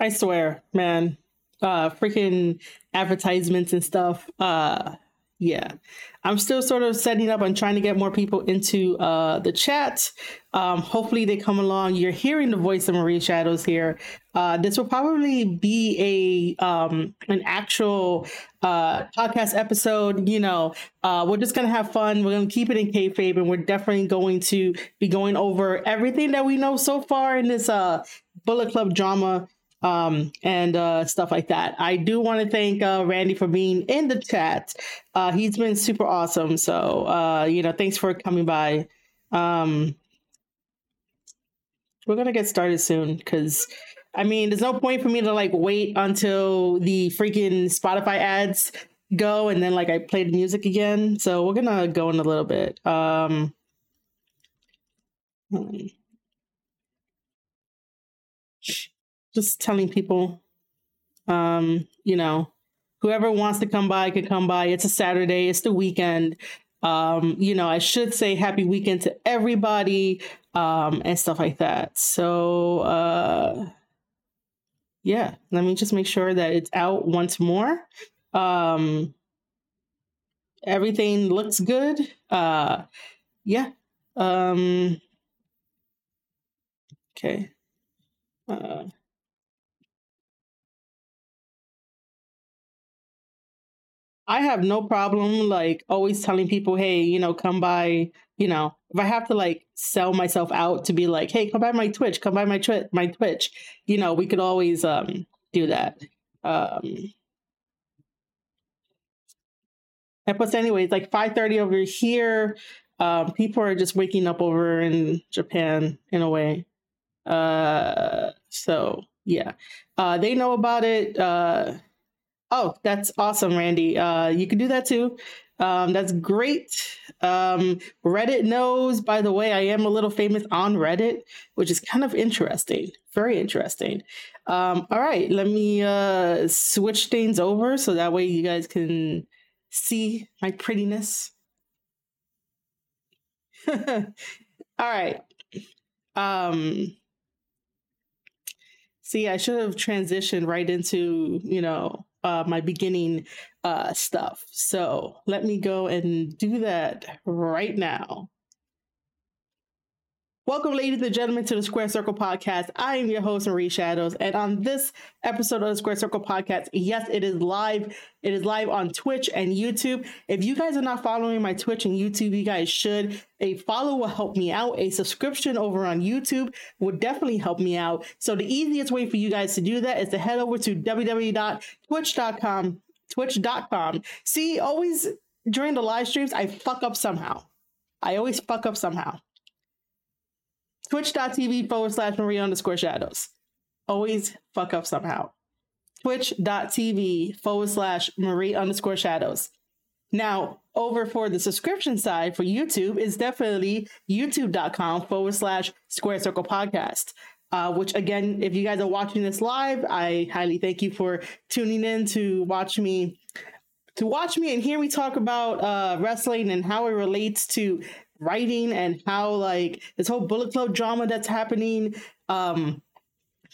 I swear, man. Uh freaking advertisements and stuff. Uh yeah. I'm still sort of setting up. I'm trying to get more people into uh the chat. Um hopefully they come along. You're hearing the voice of Marie Shadows here. Uh this will probably be a um an actual uh podcast episode. You know, uh we're just gonna have fun. We're gonna keep it in kayfabe and we're definitely going to be going over everything that we know so far in this uh Bullet Club drama um, and uh, stuff like that. I do want to thank uh, Randy for being in the chat. Uh, he's been super awesome. So, uh, you know, thanks for coming by. Um, we're going to get started soon because, I mean, there's no point for me to like wait until the freaking Spotify ads go and then like I play the music again. So we're to go in a little bit. Um, just telling people, um, you know, whoever wants to come by could come by. It's a Saturday, it's the weekend. Um, you know, I should say happy weekend to everybody um, and stuff like that. So, uh, yeah, let me just make sure that it's out once more. Um, everything looks good. Uh, yeah. Um, okay. Uh, I have no problem like always telling people, hey, you know, come by, you know, if I have to like sell myself out to be like, hey, come by my Twitch, come by my Twitch, my Twitch, you know, we could always um do that. Um and plus anyway, it's like 5:30 over here. Um people are just waking up over in Japan in a way. Uh so yeah. Uh they know about it. Uh Oh, that's awesome, Randy. Uh, you can do that too. Um, that's great. Um, Reddit knows, by the way, I am a little famous on Reddit, which is kind of interesting. Very interesting. Um, all right, let me uh, switch things over so that way you guys can see my prettiness. all right. Um, see, I should have transitioned right into, you know, uh, my beginning uh, stuff. So let me go and do that right now. Welcome, ladies and gentlemen, to the Square Circle Podcast. I am your host, Marie Shadows. And on this episode of the Square Circle Podcast, yes, it is live. It is live on Twitch and YouTube. If you guys are not following my Twitch and YouTube, you guys should. A follow will help me out. A subscription over on YouTube would definitely help me out. So the easiest way for you guys to do that is to head over to www.twitch.com. Twitch.com. See, always during the live streams, I fuck up somehow. I always fuck up somehow twitch.tv forward slash Marie underscore shadows. Always fuck up somehow. Twitch.tv forward slash Marie underscore shadows. Now, over for the subscription side for YouTube is definitely youtube.com forward slash square circle podcast. Uh, which again, if you guys are watching this live, I highly thank you for tuning in to watch me to watch me and hear me talk about uh, wrestling and how it relates to writing and how like this whole Bullet Club drama that's happening um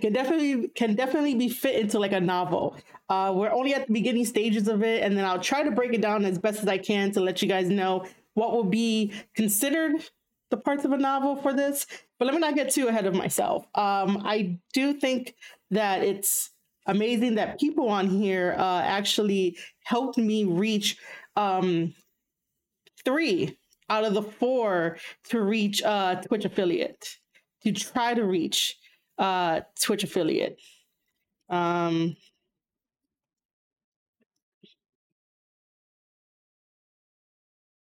can definitely can definitely be fit into like a novel. Uh, we're only at the beginning stages of it, and then I'll try to break it down as best as I can to let you guys know what will be considered the parts of a novel for this. But let me not get too ahead of myself. Um, I do think that it's amazing that people on here uh, actually helped me reach um, three out of the four to reach uh, Twitch affiliate, to try to reach uh, Twitch affiliate. Um,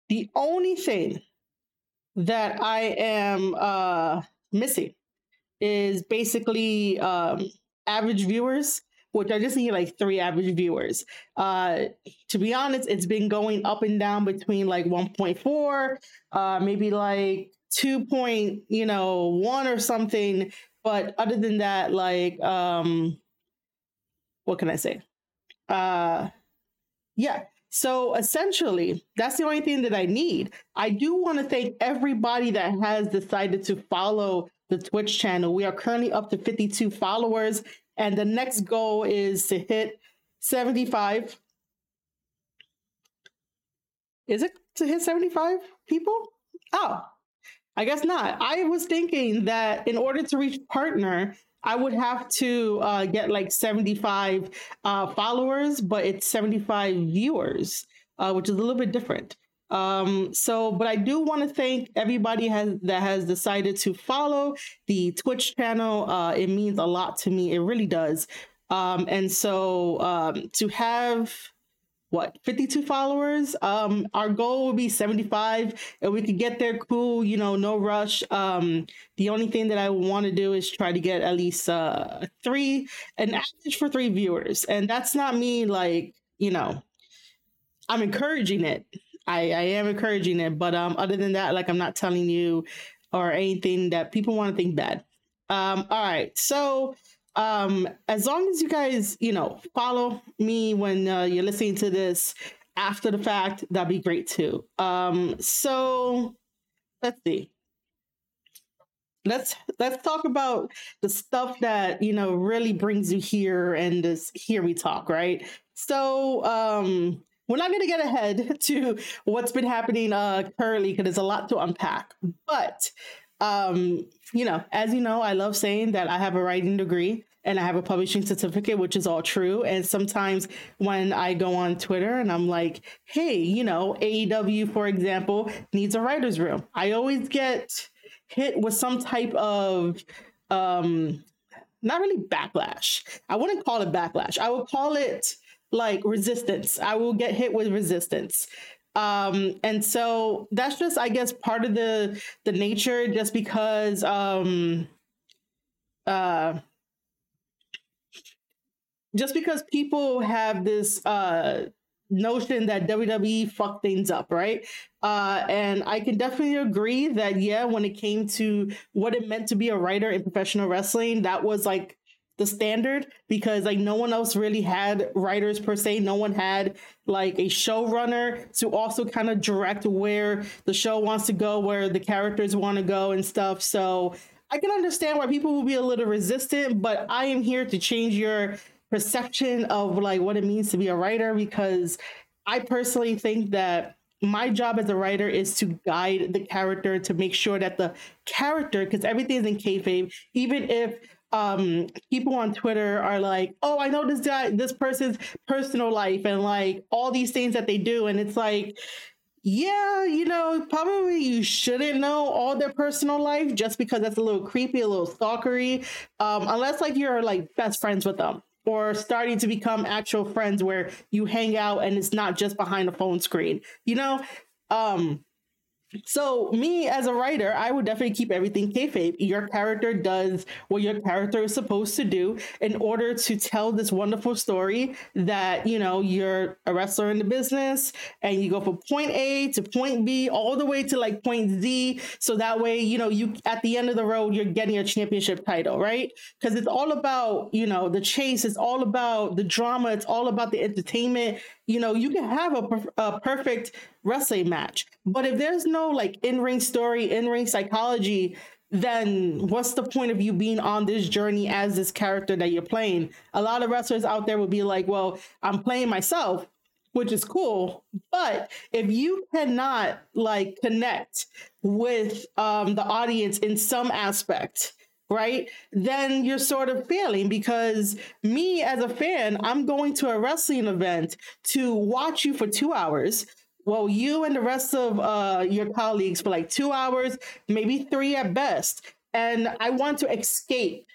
the only thing that I am uh, missing is basically um, average viewers which I just need like three average viewers. Uh, to be honest, it's been going up and down between like 1.4, uh, maybe like 2. Point, you know, one or something. But other than that, like, um, what can I say? Uh, yeah. So essentially, that's the only thing that I need. I do want to thank everybody that has decided to follow the Twitch channel. We are currently up to 52 followers And the next goal is to hit 75. Is it to hit 75 people? Oh, I guess not. I was thinking that in order to reach partner, I would have to uh, get like 75 uh, followers, but it's 75 viewers, uh, which is a little bit different. Um, so, but I do want to thank everybody has that has decided to follow the Twitch channel. Uh, it means a lot to me. It really does. Um, and so um, to have what 52 followers um our goal would be 75 and we could get there cool you know no rush um the only thing that i want to do is try to get at least uh three an average for three viewers and that's not me like you know i'm encouraging it I, I am encouraging it, but um, other than that, like I'm not telling you or anything that people want to think bad. Um, all right, so um, as long as you guys, you know, follow me when uh, you're listening to this after the fact, that'd be great too. Um, so let's see. Let's let's talk about the stuff that you know really brings you here and this here we talk, right? So um we're not going to get ahead to what's been happening uh, currently because there's a lot to unpack. But, um, you know, as you know, I love saying that I have a writing degree and I have a publishing certificate, which is all true. And sometimes when I go on Twitter and I'm like, hey, you know, AEW, for example, needs a writer's room, I always get hit with some type of um not really backlash. I wouldn't call it backlash. I would call it like resistance. I will get hit with resistance. Um, and so that's just, I guess, part of the the nature, just because um uh just because people have this uh notion that WWE fucked things up, right? Uh, and I can definitely agree that yeah, when it came to what it meant to be a writer in professional wrestling, that was like the standard because like no one else really had writers per se. No one had like a showrunner to also kind of direct where the show wants to go, where the characters want to go and stuff. So I can understand why people will be a little resistant, but I am here to change your perception of like what it means to be a writer because I personally think that my job as a writer is to guide the character to make sure that the character, because everything is in kayfabe, even if um people on Twitter are like, "Oh, I know this guy, this person's personal life and like all these things that they do." And it's like, yeah, you know, probably you shouldn't know all their personal life just because that's a little creepy, a little stalkery. Um, unless like you're like best friends with them or starting to become actual friends where you hang out and it's not just behind a phone screen. You know, um so me as a writer, I would definitely keep everything kayfabe. Your character does what your character is supposed to do in order to tell this wonderful story that you know you're a wrestler in the business and you go from point A to point B all the way to like point Z. So that way, you know, you at the end of the road, you're getting a championship title, right? Because it's all about you know the chase. It's all about the drama. It's all about the entertainment. You know, you can have a, a perfect wrestling match. But if there's no like in ring story, in ring psychology, then what's the point of you being on this journey as this character that you're playing? A lot of wrestlers out there would be like, well, I'm playing myself, which is cool. But if you cannot like connect with um, the audience in some aspect, right? Then you're sort of failing because me as a fan, I'm going to a wrestling event to watch you for two hours well, you and the rest of uh, your colleagues for like two hours, maybe three at best. And I want to escape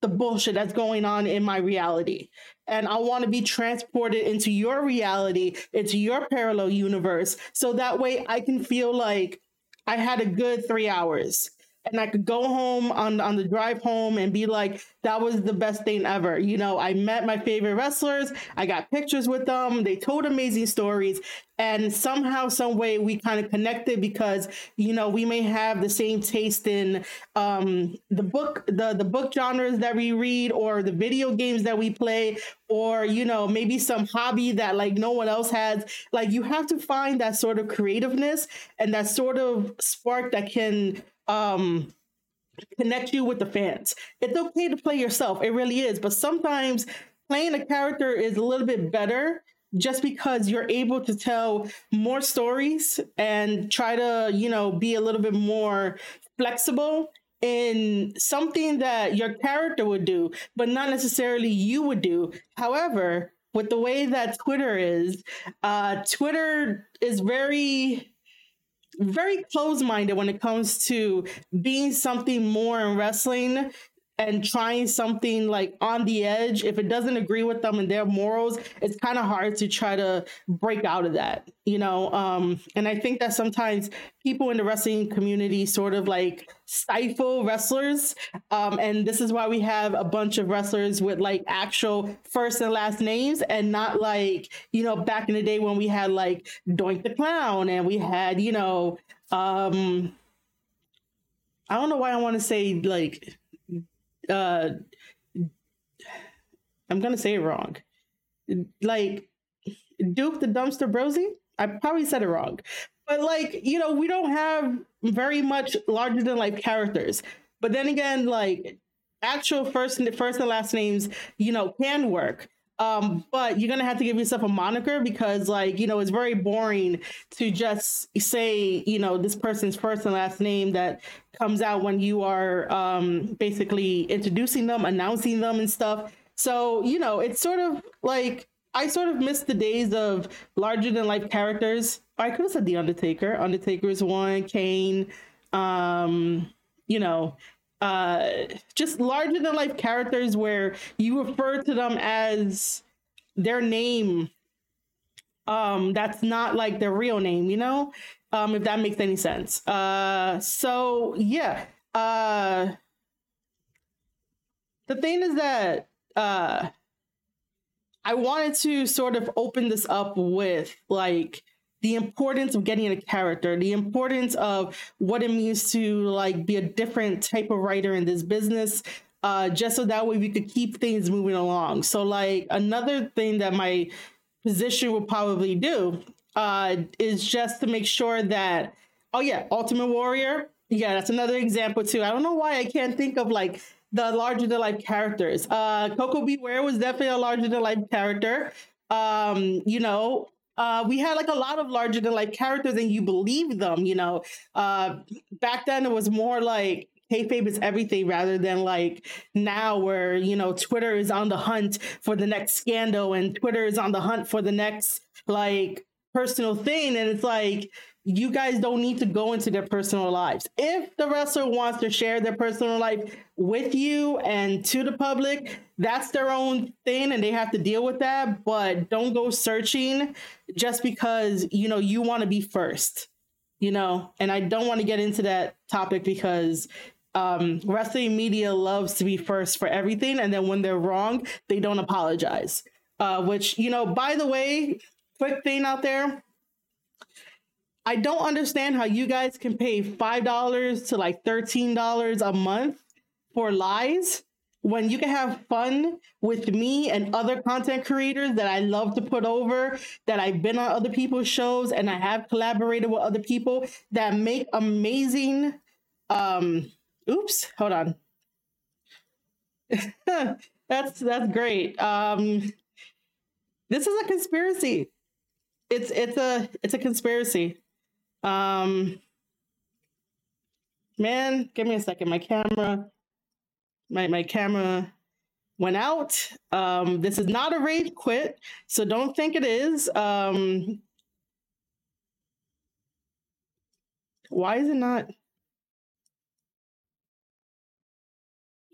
the bullshit that's going on in my reality. And I want to be transported into your reality, into your parallel universe. So that way I can feel like I had a good three hours and I could go home on on the drive home and be like, that was the best thing ever. You know, I met my favorite wrestlers. I got pictures with them. They told amazing stories, and somehow, some way, we kind of connected because you know we may have the same taste in um, the book, the the book genres that we read, or the video games that we play, or you know maybe some hobby that like no one else has. Like you have to find that sort of creativeness and that sort of spark that can um connect you with the fans. It's okay to play yourself, it really is. But sometimes playing a character is a little bit better just because you're able to tell more stories and try to, you know, be a little bit more flexible in something that your character would do, but not necessarily you would do. However, with the way that Twitter is, uh, Twitter is very very close minded when it comes to being something more in wrestling and trying something like on the edge, if it doesn't agree with them and their morals, it's kind of hard to try to break out of that, you know? Um, and I think that sometimes people in the wrestling community sort of like stifle wrestlers. Um, and this is why we have a bunch of wrestlers with like actual first and last names and not like, you know, back in the day when we had like Doink the Clown and we had, you know, um, I don't know why I want to say like uh I'm gonna say it wrong. Like Duke the Dumpster Brosie. I probably said it wrong. But like, you know, we don't have very much larger than life characters. But then again, like actual first and first and last names, you know, can work. Um, but you're gonna have to give yourself a moniker because, like, you know, it's very boring to just say, you know, this person's first and last name that comes out when you are um, basically introducing them, announcing them, and stuff. So, you know, it's sort of like I sort of miss the days of larger than life characters. I could have said The Undertaker. Undertaker is one, Kane, um, you know, uh, just larger than life characters where you refer to them as their name. Um, that's not like their real name, you know? Um, if that makes any sense. Uh, so yeah. Uh, the thing is that uh, I wanted to sort of open this up with like the importance of getting a character, the importance of what it means to like be a different type of writer in this business, uh, just so that way we could keep things moving along. So, like another thing that my position will probably do uh, is just to make sure that, oh yeah, Ultimate Warrior, yeah, that's another example too. I don't know why I can't think of like the larger than life characters. Uh, Koko B. Ware was definitely a larger than life character. Um, you know, uh, we had like a lot of larger than life characters and you believe them, you know. Uh, back then it was more like kayfabe is everything rather than like now where, you know, Twitter is on the hunt for the next scandal and Twitter is on the hunt for the next like personal thing. And it's like, you guys don't need to go into their personal lives. If the wrestler wants to share their personal life with you and to the public, that's their own thing and they have to deal with that. But don't go searching just because, you know, you want to be first, you know? And I don't want to get into that topic because um, wrestling media loves to be first for everything. And then when they're wrong, they don't apologize. Uh, which, you know, by the way, quick thing out there I don't understand how you guys can pay $5 to like $13 a month for lies when you can have fun with me and other content creators that I love to put over, that I've been on other people's shows and I have collaborated with other people that make amazing um oops, hold on. that's that's great. Um this is a conspiracy. It's it's a it's a conspiracy. Um, man, give me a second. My camera, my my camera went out. Um, this is not a rage quit, so don't think it is. Um, why is it not?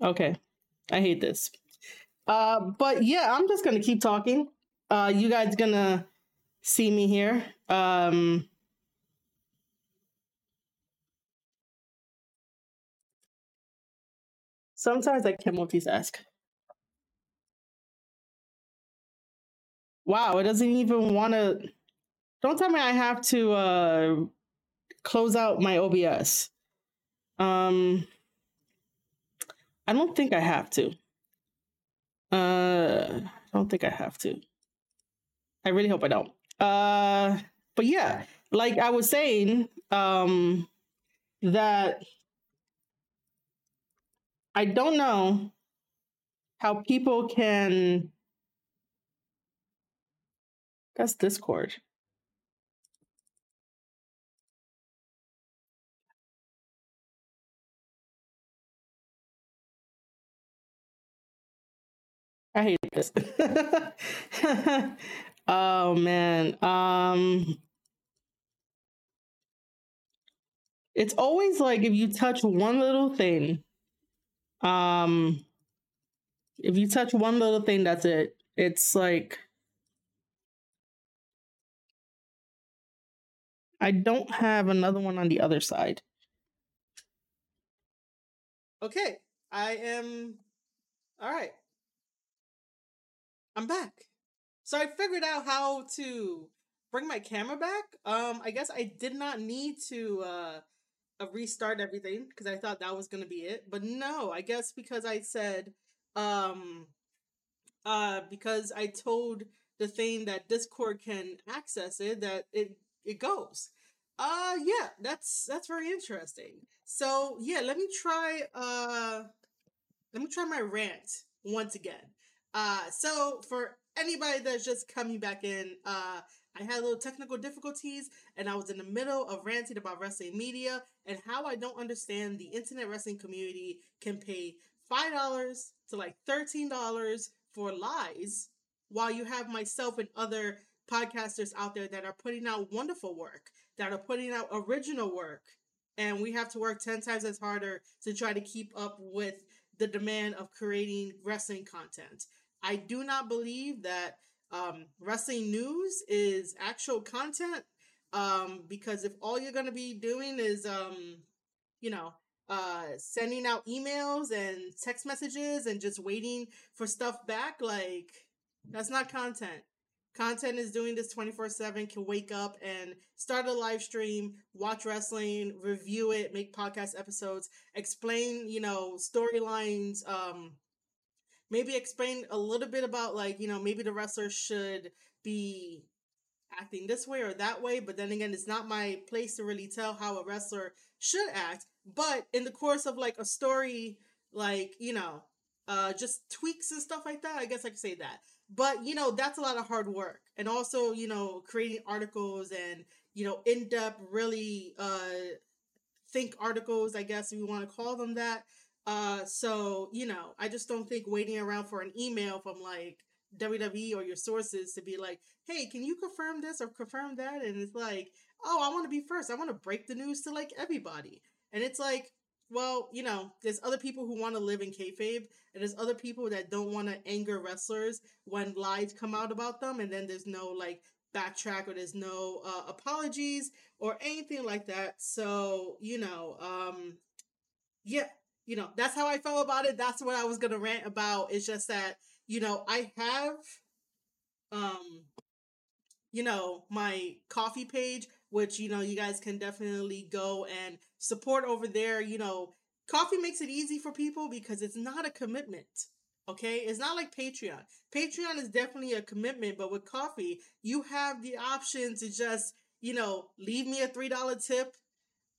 Okay, I hate this. Uh, but yeah, I'm just gonna keep talking. Uh, you guys gonna see me here. Um, Sometimes I can't multitask. Wow, it doesn't even want to. Don't tell me I have to uh, close out my OBS. Um, I don't think I have to. Uh, I don't think I have to. I really hope I don't. Uh, but yeah, like I was saying, um, that I don't know how people can. That's Discord. I hate this. oh man. Um it's always like if you touch one little thing, um if you touch one little thing, that's it. It's like I don't have another one on the other side. Okay, I am all right. I'm back. So I figured out how to bring my camera back. Um, I guess I did not need to uh, restart everything because I thought that was gonna be it. But no, I guess because I said, um, uh, because I told the thing that Discord can access it, that it it goes. Uh, yeah, that's that's very interesting. So yeah, let me try. Uh, let me try my rant once again. Uh, so for anybody that's just coming back in, uh, I had a little technical difficulties and I was in the middle of ranting about wrestling media and how I don't understand the internet wrestling community can pay $5 to like $13 for lies while you have myself and other podcasters out there that are putting out wonderful work, that are putting out original work. And we have to work 10 times as harder to try to keep up with the demand of creating wrestling content. I do not believe that um, wrestling news is actual content um, because if all you're going to be doing is, um, you know, uh, sending out emails and text messages and just waiting for stuff back, like that's not content. Content is doing this 24 7, can wake up and start a live stream, watch wrestling, review it, make podcast episodes, explain, you know, storylines, um, maybe explain a little bit about like you know maybe the wrestler should be acting this way or that way but then again it's not my place to really tell how a wrestler should act. But in the course of like a story like you know uh just tweaks and stuff like that i guess i could say that. But you know that's a lot of hard work. And also you know creating articles and you know in-depth really uh think articles i guess if you want to call them that. Uh, so you know, I just don't think waiting around for an email from like WWE or your sources to be like, "Hey, can you confirm this or confirm that?" And it's like, "Oh, I want to be first. I want to break the news to like everybody." And it's like, well, you know, there's other people who want to live in kayfabe, and there's other people that don't want to anger wrestlers when lies come out about them, and then there's no like backtrack or there's no uh, apologies or anything like that. So you know, um, yeah, you know, that's how I felt about it. That's what I was gonna rant about. It's just that, you know, I have um you know, my Ko-fi page, which, you know, you guys can definitely go and support over there. You know, Ko-fi makes it easy for people because it's not a commitment. Okay, it's not like Patreon. Patreon is definitely a commitment, but with Ko-fi, you have the option to just, you know, leave me a $3 tip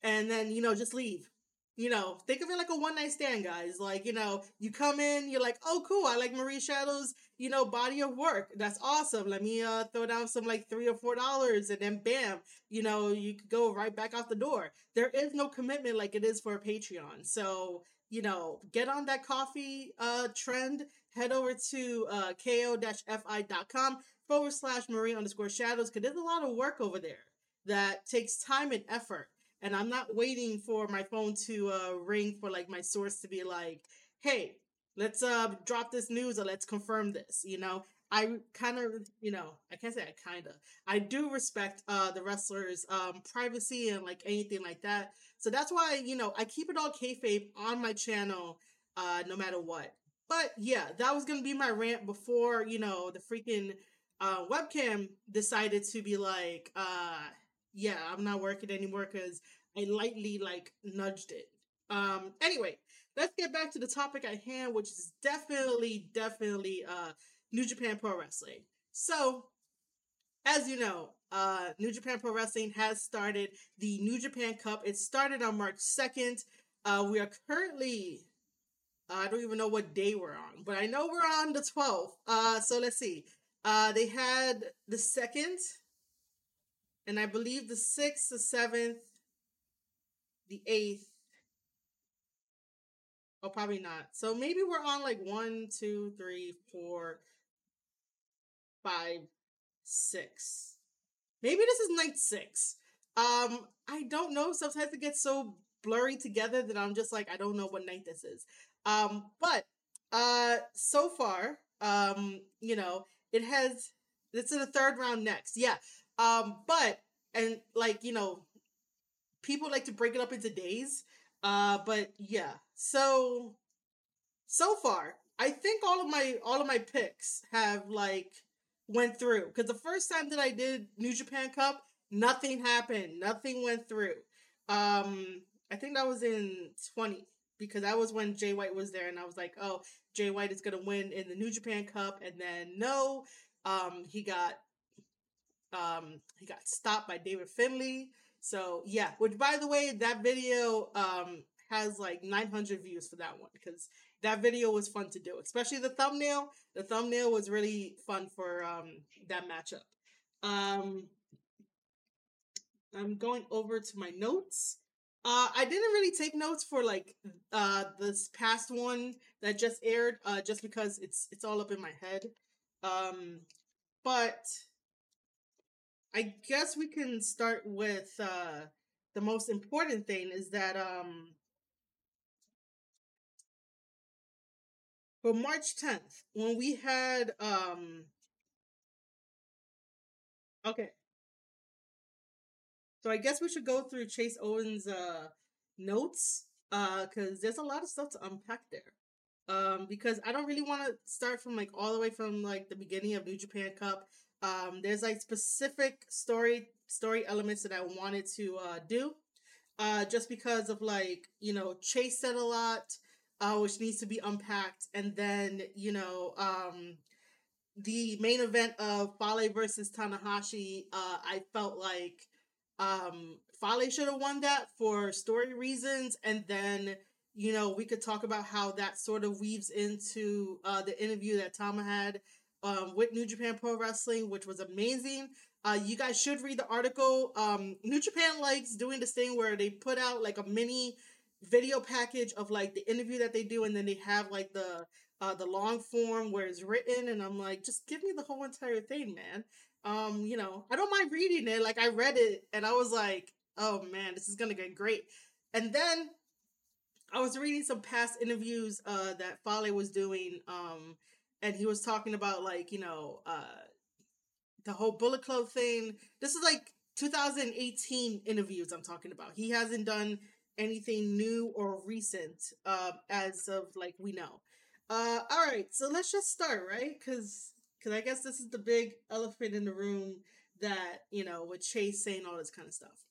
and then, you know, just leave you know, think of it like a one night stand, guys. Like, you know, you come in, you're like, oh, cool, I like Marie Shadow's, you know, body of work. That's awesome. Let me uh throw down some like three or four dollars, and then bam, you know, you could go right back out the door. There is no commitment like it is for a Patreon. So, you know, get on that Ko-fi uh trend. Head over to uh ko-fi.com forward slash Marie underscore shadows because there's a lot of work over there that takes time and effort and I'm not waiting for my phone to uh, ring for like my source to be like, "Hey, let's uh drop this news or let's confirm this." You know, I kind of, you know, I can't say I kind of. I do respect uh the wrestlers' um privacy and like anything like that. So that's why you know I keep it all kayfabe on my channel, uh, no matter what. But yeah, that was gonna be my rant before you know the freaking uh webcam decided to be like, uh yeah, I'm not working anymore because I lightly like nudged it. Um, anyway, let's get back to the topic at hand, which is definitely, definitely uh New Japan Pro Wrestling. So, as you know, uh New Japan Pro Wrestling has started the New Japan Cup. It started on March 2nd. Uh we are currently I don't even know what day we're on, but I know we're on the 12th. Uh, so let's see. Uh, they had the second, and I believe the sixth, the seventh, the eighth. Oh, probably not. So maybe we're on like one, two, three, four, five, six. Maybe this is night six. Um, I don't know. Sometimes it gets so blurry together that I'm just like, I don't know what night this is. Um, but uh, so far, um, you know, it has. It's in the third round next. Yeah. Um, but and like you know, people like to break it up into days. Uh, but yeah. So so far, I think all of my all of my picks have like went through because the first time that I did New Japan Cup, nothing happened. Nothing went through. Um, I think that was in 20 because that was when Jay White was there, and I was like, oh, Jay White is gonna win in the New Japan Cup, and then no, um, he got um he got stopped by David Finlay. So yeah, which by the way, that video um has like 900 views for that one because that video was fun to do, especially the thumbnail. The thumbnail was really fun for um that matchup. Um, I'm going over to my notes. Uh, I didn't really take notes for like uh this past one that just aired, uh, just because it's it's all up in my head. Um, but I guess we can start with uh the most important thing is that um for March 10th when we had um okay so I guess we should go through Chase Owens' uh, notes because uh, there's a lot of stuff to unpack there. Um, because I don't really want to start from like all the way from like the beginning of New Japan Cup. Um, there's like specific story story elements that I wanted to uh, do. Uh, just because of like you know Chase said a lot, uh, which needs to be unpacked, and then you know um, the main event of Fale versus Tanahashi. Uh, I felt like um Fale should have won that for story reasons and then you know we could talk about how that sort of weaves into uh the interview that Tama had um with New Japan Pro Wrestling which was amazing uh you guys should read the article um New Japan likes doing this thing where they put out like a mini video package of like the interview that they do and then they have like the uh the long form where it's written and I'm like just give me the whole entire thing man um, you know, I don't mind reading it. Like I read it and I was like, oh man, this is gonna get great. And then I was reading some past interviews uh that Fale was doing, um, and he was talking about like, you know, uh the whole Bullet Club thing. This is like 2018 interviews I'm talking about. He hasn't done anything new or recent uh as of like we know. Uh all right, so let's just start, right? Cuz because I guess this is the big elephant in the room that you know with Chase saying all this kind of stuff.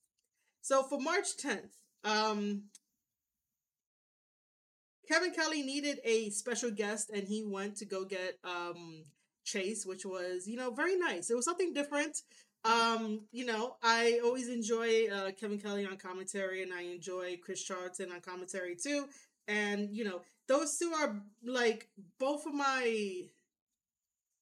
So for March 10th, um, Kevin Kelly needed a special guest, and he went to go get um, Chase, which was you know very nice. It was something different. Um, you know, I always enjoy uh, Kevin Kelly on commentary, and I enjoy Chris Charlton on commentary too. And you know, those two are like both of my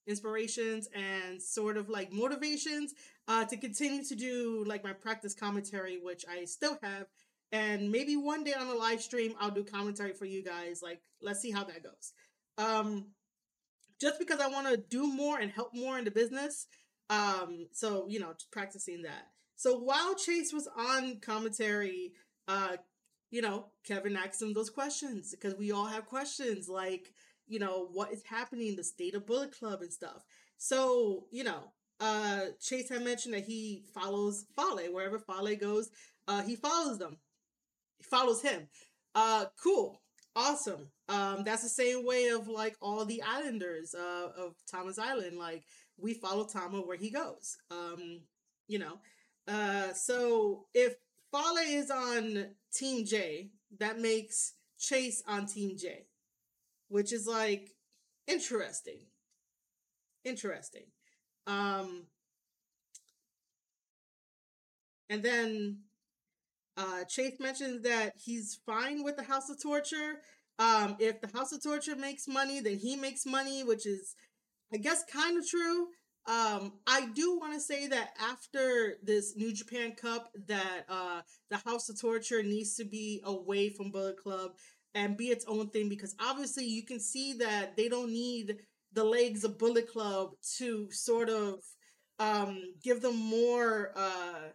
inspirations and sort of like motivations uh, to continue to do like my practice commentary, which I still have. And maybe one day on a live stream, I'll do commentary for you guys. Like, let's see how that goes. Um, just because I want to do more and help more in the business. Um, so, you know, practicing that. So while Chase was on commentary, uh, you know, Kevin asked him those questions because we all have questions like, you know, what is happening, the state of Bullet Club and stuff. So, you know, uh Chase had mentioned that he follows Fale wherever Fale goes. Uh he follows them. Follows him. Uh cool. Awesome. Um that's the same way of like all the islanders uh of Tama's Island. Like we follow Tama where he goes. Um, you know. Uh so if Fale is on Team J, that makes Chase on Team J which is like interesting. Interesting. Um, and then uh, Chase mentions that he's fine with the House of Torture. Um, if the House of Torture makes money, then he makes money, which is, I guess, kind of true. Um, I do want to say that after this New Japan Cup, that uh, the House of Torture needs to be away from Bullet Club and be its own thing because obviously you can see that they don't need the legs of Bullet Club to sort of um, give them more uh,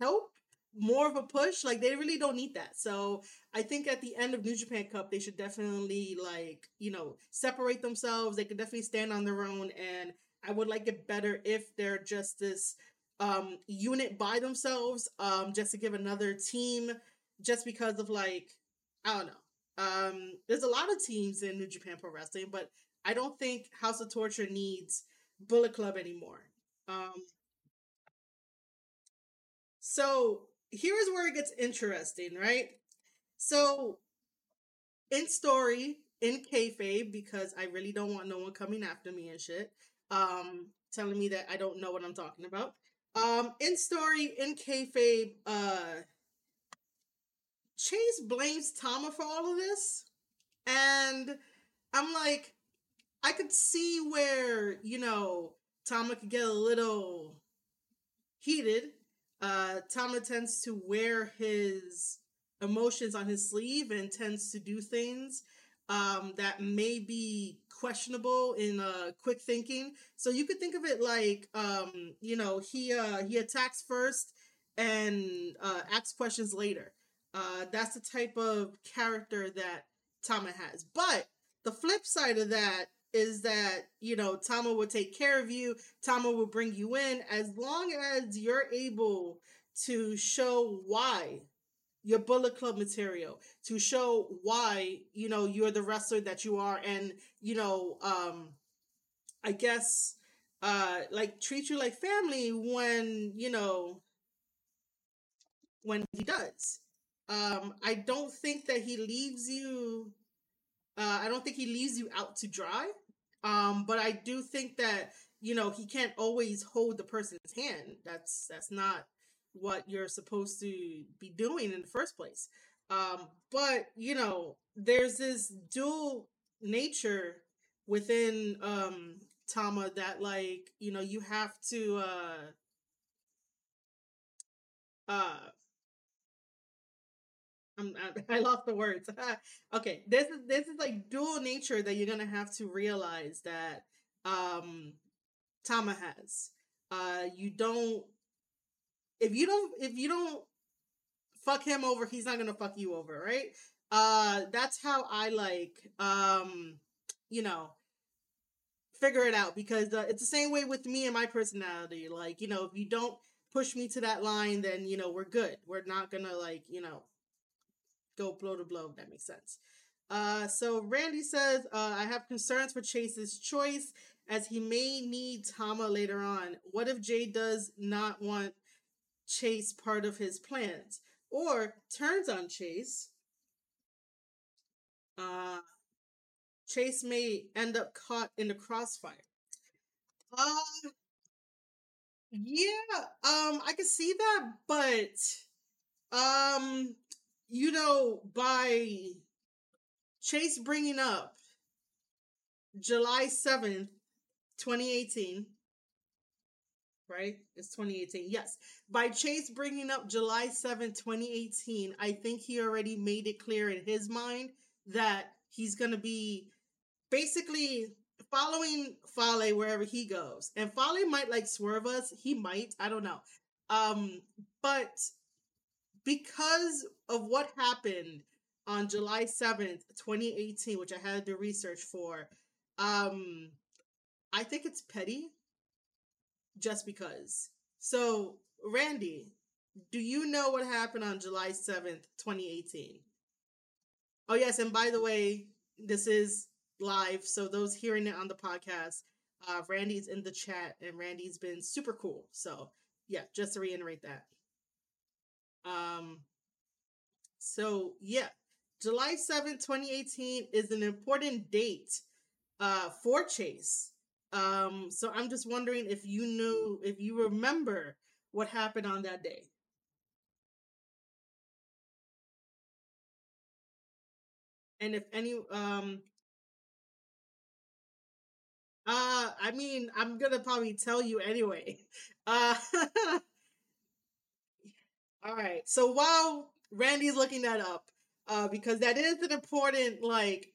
help, more of a push. Like they really don't need that. So I think at the end of New Japan Cup, they should definitely like you know separate themselves. They could definitely stand on their own, and I would like it better if they're just this um unit by themselves um just to give another team just because of like I don't know. Um, there's a lot of teams in New Japan Pro Wrestling, but I don't think House of Torture needs Bullet Club anymore. Um, so here's where it gets interesting, right? So in story, in kayfabe, because I really don't want no one coming after me and shit, um, telling me that I don't know what I'm talking about. Um, in story, in kayfabe, uh, Chase blames Tama for all of this. And I'm like, I could see where, you know, Tama could get a little heated. Uh, Tama tends to wear his emotions on his sleeve and tends to do things um, that may be questionable in uh, quick thinking. So you could think of it like, um, you know, he uh, he attacks first and uh, asks questions later. Uh, that's the type of character that Tama has. But the flip side of that is that, you know, Tama will take care of you, Tama will bring you in as long as you're able to show why your Bullet Club material, to show why, you know, you're the wrestler that you are and, you know, um I guess uh like treat you like family when, you know, when he does. Um, I don't think that he leaves you. Uh, I don't think he leaves you out to dry. Um, but I do think that you know he can't always hold the person's hand. That's that's not what you're supposed to be doing in the first place. Um, but you know, there's this dual nature within um Tama that like you know you have to uh uh I'm, I lost the words. okay, this is this is like dual nature that you're gonna have to realize that um Tama has. Uh, you don't if you don't if you don't fuck him over, he's not gonna fuck you over, right? Uh, that's how I like um, you know, figure it out because uh, it's the same way with me and my personality. Like, you know, if you don't push me to that line, then you know we're good. We're not gonna like you know go blow to blow, if that makes sense. Uh, so Randy says, uh, I have concerns for Chase's choice as he may need Tama later on. What if Jay does not want Chase part of his plans or turns on Chase? Uh, Chase may end up caught in the crossfire. Uh, yeah, um, I can see that, but um, you know, by Chase bringing up July 7th, 2018, right? It's 2018. Yes. By Chase bringing up July 7th, 2018, I think he already made it clear in his mind that he's going to be basically following Fale wherever he goes. And Fale might like swerve us. He might. I don't know. Um, but because of what happened on July 7th, 2018, which I had to research for, um, I think it's petty just because. So, Randy, do you know what happened on July 7th, 2018? Oh, yes. And by the way, this is live. So, those hearing it on the podcast, uh, Randy's in the chat and Randy's been super cool. So, yeah, just to reiterate that. Um, so yeah, July 7th, 2018 is an important date uh, for Chase. Um, so I'm just wondering if you knew, if you remember what happened on that day. and if any um uh I mean I'm gonna probably tell you anyway. Uh all right. So while Randy's looking that up, uh, because that is an important like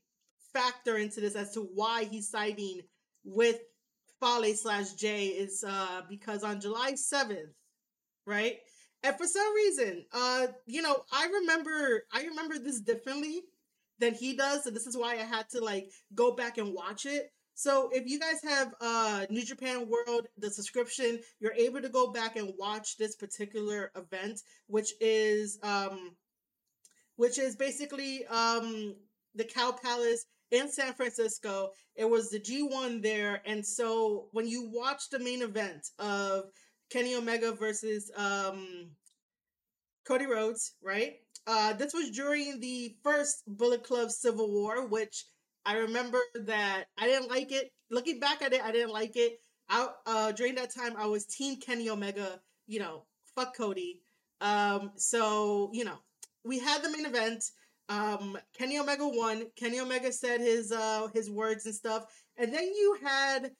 factor into this as to why he's siding with Fale slash Jay is uh because on July 7th, right? And for some reason, uh, you know, I remember I remember this differently than he does, and this is why I had to like go back and watch it. So if you guys have uh New Japan World the subscription, you're able to go back and watch this particular event, which is um which is basically um the Cow Palace in San Francisco. It was the G1 there. And so when you watch the main event of Kenny Omega versus um, Cody Rhodes, right? Uh, this was during the first Bullet Club Civil War, which I remember that I didn't like it. Looking back at it, I didn't like it. I, uh, during that time, I was Team Kenny Omega. You know, fuck Cody. Um, so you know, we had the main event. Um, Kenny Omega won. Kenny Omega said his uh his words and stuff, and then you had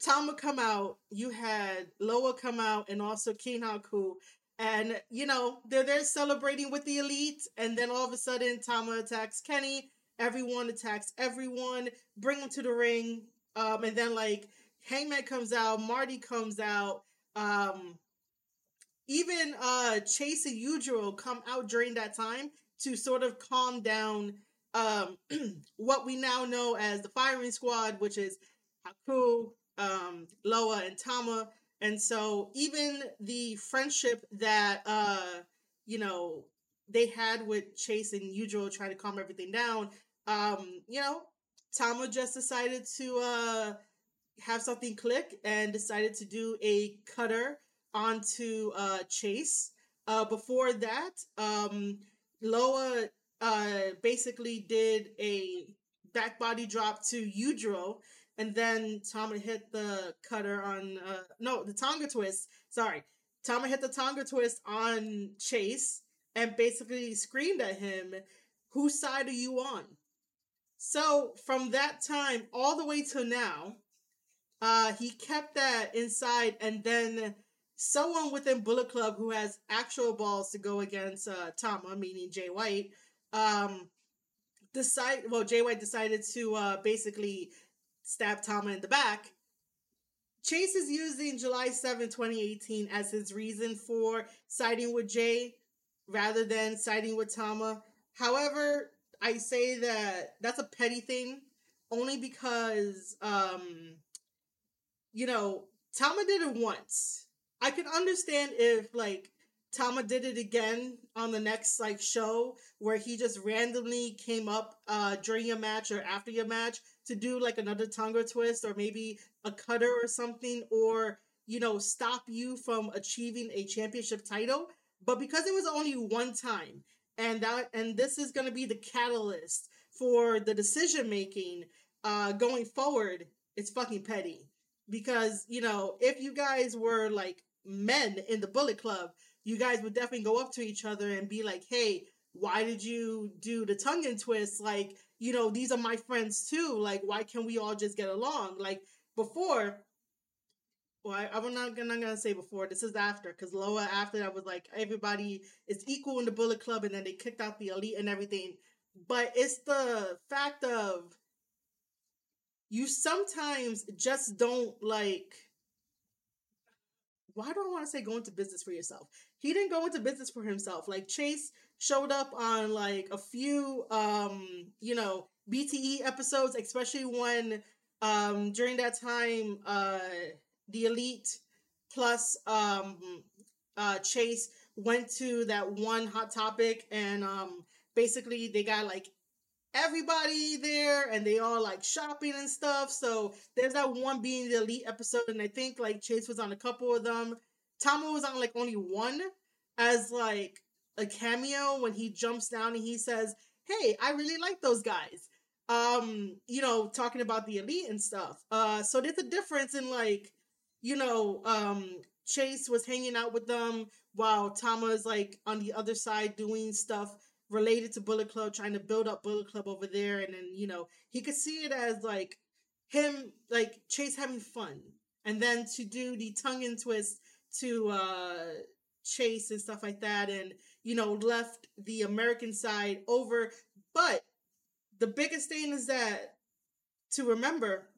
Tama come out, you had Loa come out, and also King Haku. And, you know, they're there celebrating with the elite. And then all of a sudden, Tama attacks Kenny. Everyone attacks everyone, bring them to the ring. Um, and then, like, Hangman comes out, Marty comes out. Um, even uh, Chase and Yujiro come out during that time to sort of calm down um, what we now know as the firing squad, which is Haku, um, Loa and Tama. And so even the friendship that uh, you know they had with Chase and Yujiro trying to calm everything down, um, you know, Tama just decided to uh, have something click and decided to do a cutter onto uh, Chase. Uh, before that, um, Loa uh, basically did a back body drop to Yujiro and then Tama hit the cutter on uh no the Tonga twist. Sorry, Tama hit the Tonga twist on Chase and basically screamed at him, "Whose side are you on?" So from that time all the way till now, uh, he kept that inside, and then someone within Bullet Club who has actual balls to go against uh, Tama, meaning Jay White, um, decide. Well, Jay White decided to uh, basically stab Tama in the back. Chase is using July 7, 2018 as his reason for siding with Jay rather than siding with Tama. However, I say that that's a petty thing only because um you know, Tama did it once. I can understand if like Tama did it again on the next like show where he just randomly came up uh during your match or after your match to do like another Tonga twist or maybe a cutter or something or you know stop you from achieving a championship title but because it was only one time and that and this is going to be the catalyst for the decision making uh going forward it's fucking petty because you know if you guys were like men in the bullet club you guys would definitely go up to each other and be like, hey, why did you do the Tonga twist? Like, you know, these are my friends too. Like, why can't we all just get along? Like, before, well, I, I'm not, I'm gonna say before. This is after, because Loa after that was like everybody is equal in the Bullet Club, and then they kicked out the elite and everything. But it's the fact of you sometimes just don't like why do I want to say go into business for yourself? He didn't go into business for himself. Like Chase showed up on like a few um, you know, BTE episodes, especially when um during that time uh the elite plus um uh Chase went to that one hot topic and um basically they got like everybody there and they all like shopping and stuff. So there's that one being the elite episode, and I think like Chase was on a couple of them. Tama was on like only one as like a cameo when he jumps down and he says, Hey, I really like those guys. Um, you know, talking about the elite and stuff. Uh so there's a difference in like, you know, um Chase was hanging out with them while Tama is like on the other side doing stuff related to Bullet Club, trying to build up Bullet Club over there, and then you know he could see it as like him, like Chase having fun, and then to do the Tonga twist to uh Chase and stuff like that, and you know left the American side over. But the biggest thing is that to remember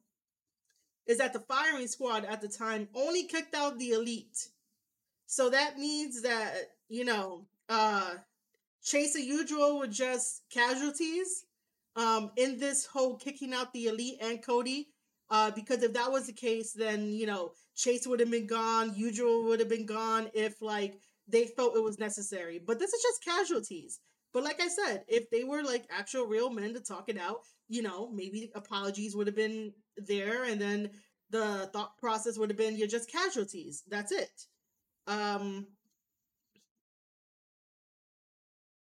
is that the firing squad at the time only kicked out the elite. So that means that, you know, uh Chase and Yujiro were just casualties um in this whole kicking out the elite and Cody. Uh because if that was the case, then you know, Chase would have been gone, Yujiro would have been gone if like they felt it was necessary. But this is just casualties. But like I said, if they were like actual real men to talk it out, you know, maybe apologies would have been there and then the thought process would have been you're just casualties. That's it. Um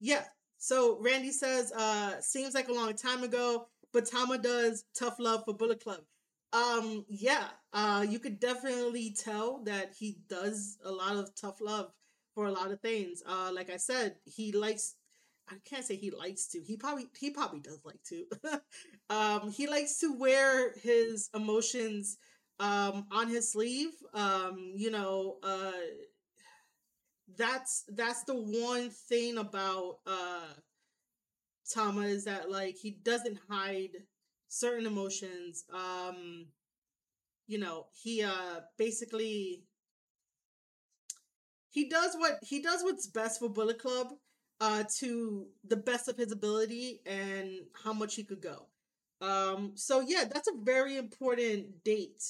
Yeah. So Randy says, uh, seems like a long time ago, but Tama does tough love for Bullet Club. Um, yeah, uh, you could definitely tell that he does a lot of tough love for a lot of things. Uh, like I said, he likes I can't say he likes to. He probably he probably does like to. um, he likes to wear his emotions um, on his sleeve. Um, you know, uh, that's that's the one thing about uh, Tama is that like he doesn't hide certain emotions. Um, you know, he uh basically he does what he does what's best for Bullet Club uh, to the best of his ability and how much he could go. Um, so yeah, that's a very important date.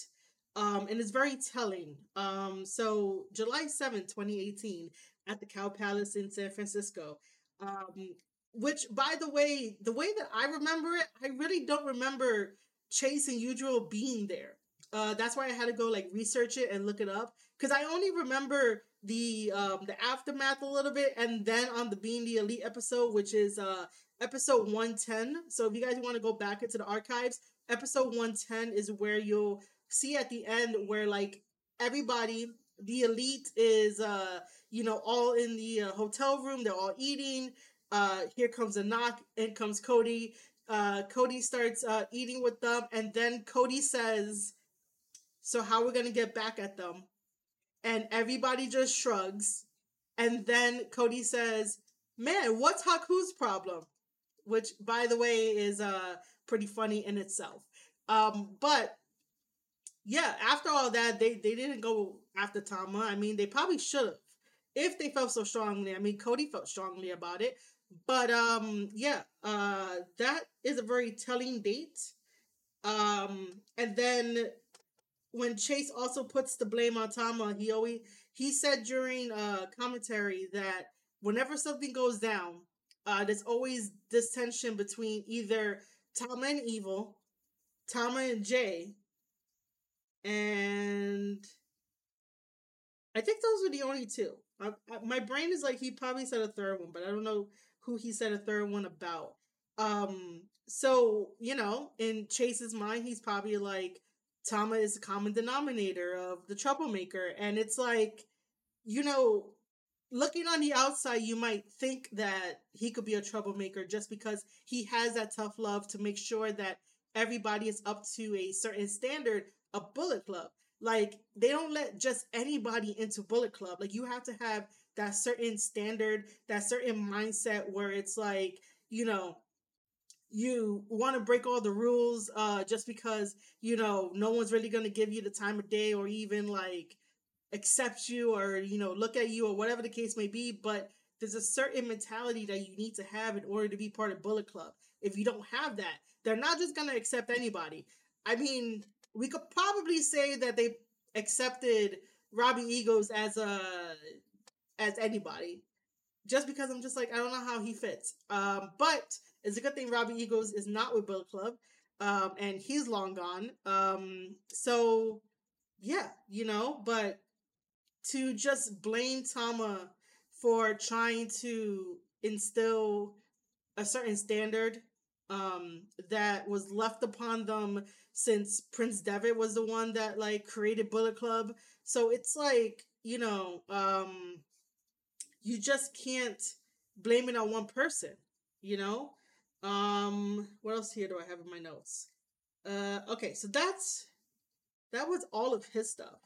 Um, and it's very telling. Um, so July 7th, 2018, at the Cow Palace in San Francisco. Um, which by the way, the way that I remember it, I really don't remember Chase and Yujiro being there. Uh, that's why I had to go like research it and look it up. Cause I only remember the um the aftermath a little bit and then on the being the elite episode which is uh episode 110 so if you guys want to go back into the archives episode 110 is where you'll see at the end where like everybody the elite is uh you know all in the uh, hotel room they're all eating. Uh here comes a knock in comes cody. Uh cody starts uh eating with them and then cody says so how are we're gonna get back at them and everybody just shrugs. And then Cody says, "Man, what's Haku's problem?" Which, by the way, is uh pretty funny in itself. Um, but yeah, after all that, they they didn't go after Tama. I mean, they probably should have if they felt so strongly. I mean, Cody felt strongly about it. But um, yeah, uh, that is a very telling date. Um, and then when Chase also puts the blame on Tama, he always he said during uh commentary that whenever something goes down, uh there's always this tension between either Tama and Evil, Tama and Jay, and I think those were the only two. I, I, my brain is like he probably said a third one, but I don't know who he said a third one about. Um, so you know, in Chase's mind, he's probably like, Tama is a common denominator of the troublemaker. And it's like, you know, looking on the outside, you might think that he could be a troublemaker just because he has that tough love to make sure that everybody is up to a certain standard of Bullet Club. Like, they don't let just anybody into Bullet Club. Like, you have to have that certain standard, that certain mindset where it's like, you know, you want to break all the rules uh just because you know no one's really going to give you the time of day or even like accept you or you know look at you or whatever the case may be but there's a certain mentality that you need to have in order to be part of bullet club. If you don't have that they're not just going to accept anybody. I mean we could probably say that they accepted robbie eagles as a as anybody just because i'm just like i don't know how he fits um but it's a good thing Robbie Eagles is not with Bullet Club, um, and he's long gone. Um, so yeah, you know, but to just blame Tama for trying to instill a certain standard um, that was left upon them since Prince Devitt was the one that like created Bullet Club. So it's like, you know, um, you just can't blame it on one person, you know? Um, what else here do I have in my notes? Uh, okay, so that's that was all of his stuff.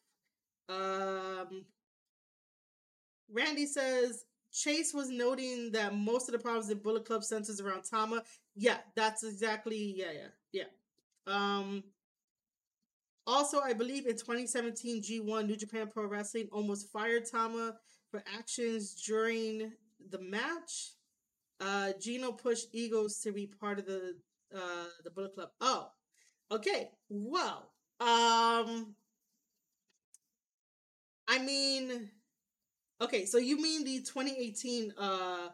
Um, Randy says Chase was noting that most of the problems in Bullet Club centers around Tama. Yeah, that's exactly yeah, yeah, yeah. Um, also, I believe in 2017 G1 New Japan Pro Wrestling almost fired Tama for actions during the match. Uh, Gino pushed Eagles to be part of the uh the Bullet Club. Oh, okay. Well, um, I mean, okay. So you mean the 2018 uh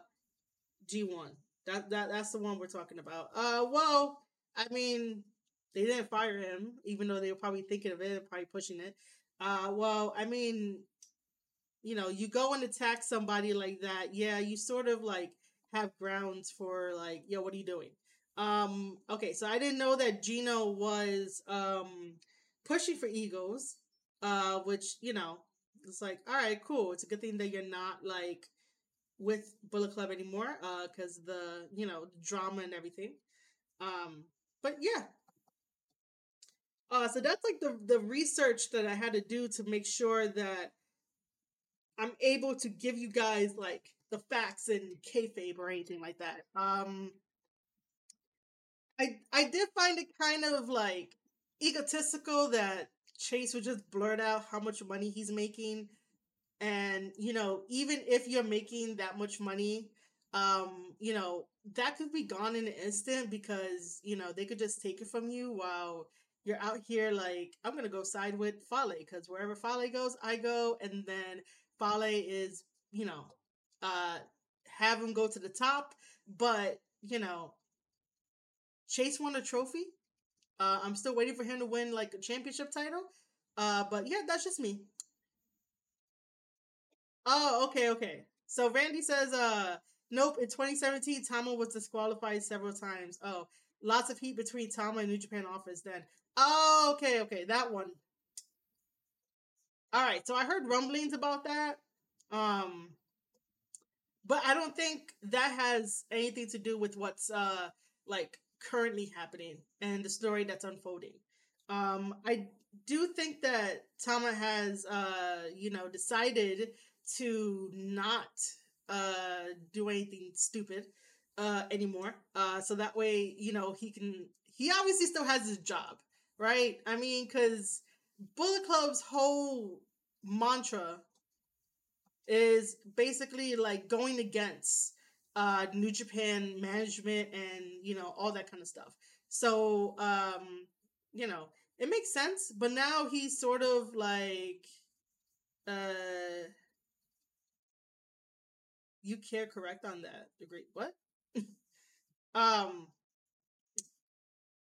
G1? That that that's the one we're talking about. Uh, well, I mean, they didn't fire him, even though they were probably thinking of it and probably pushing it. Uh, well, I mean, you know, you go and attack somebody like that. Yeah, you sort of like have grounds for like, yo, what are you doing? Um, okay, so I didn't know that Gino was um pushing for Eagles, uh, which you know, it's like, all right, cool. It's a good thing that you're not like with Bullet Club anymore, uh, because the you know drama and everything. Um, but yeah. Uh, so that's like the the research that I had to do to make sure that I'm able to give you guys like the facts and kayfabe or anything like that. Um, I I did find it kind of like egotistical that Chase would just blurt out how much money he's making, and you know even if you're making that much money, um, you know that could be gone in an instant because you know they could just take it from you while you're out here like I'm gonna go side with Fale because wherever Fale goes, I go, and then Fale is you know uh have him go to the top, but you know Chase won a trophy. Uh, I'm still waiting for him to win like a championship title. Uh, but yeah, that's just me. Oh, okay, okay. So Randy says, uh, nope. In 2017, Tama was disqualified several times. Oh, lots of heat between Tama and New Japan office then. Oh, okay, okay, that one. All right, so I heard rumblings about that. Um, but I don't think that has anything to do with what's uh like currently happening and the story that's unfolding. Um, I do think that Tama has, uh, you know, decided to not uh, do anything stupid uh, anymore. Uh, so that way, you know, he can. He obviously still has his job, right? I mean, because Bullet Club's whole mantra is basically like going against uh New Japan management and you know all that kind of stuff. So um you know, it makes sense, but now he's sort of like uh you care correct on that degree. What? um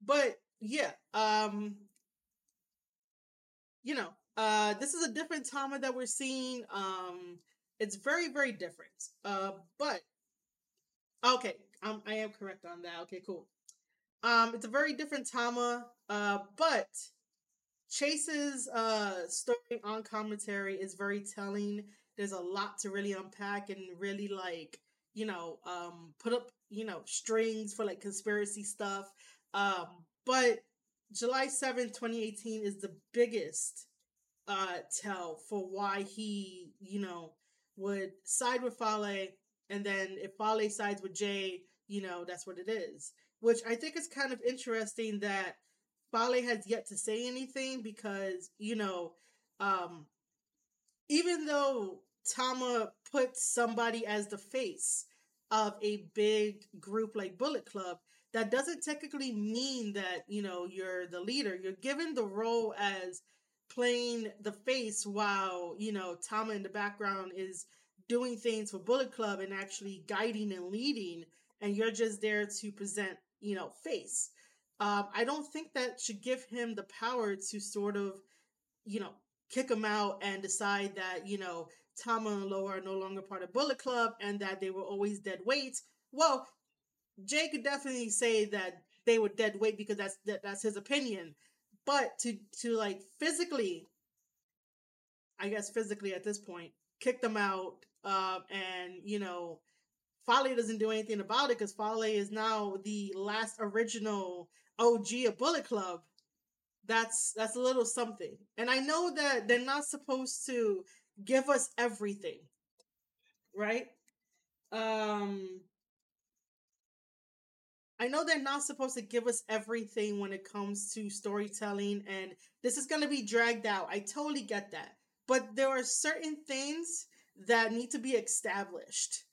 but yeah, um you know, uh this is a different Tama that we're seeing. Um it's very very different. Uh but Okay, um, I am correct on that. Okay, cool. Um, it's a very different Tama, uh, but Chase's uh story on commentary is very telling. There's a lot to really unpack and really like, you know, um, put up, you know, strings for like conspiracy stuff. Um, but July 7th, 2018 is the biggest uh tell for why he, you know, would side with Fale and then if Fale sides with Jay, you know, that's what it is. Which I think is kind of interesting that Fale has yet to say anything because, you know, um, even though Tama put somebody as the face of a big group like Bullet Club, that doesn't technically mean that, you know, you're the leader. You're given the role as playing the face while, you know, Tama in the background is doing things for Bullet Club and actually guiding and leading, and you're just there to present, you know, face. Um, I don't think that should give him the power to sort of, you know, kick him out and decide that, you know, Tama and Loa are no longer part of Bullet Club and that they were always dead weight. Well, Jay could definitely say that they were dead weight because that's that, that's his opinion. But to to like physically, I guess physically at this point, kick them out uh, and you know Fale doesn't do anything about it because Fale is now the last original OG of Bullet Club. That's that's a little something. And I know that they're not supposed to give us everything. Right? Um I know they're not supposed to give us everything when it comes to storytelling, and this is going to be dragged out. I totally get that. But there are certain things that need to be established.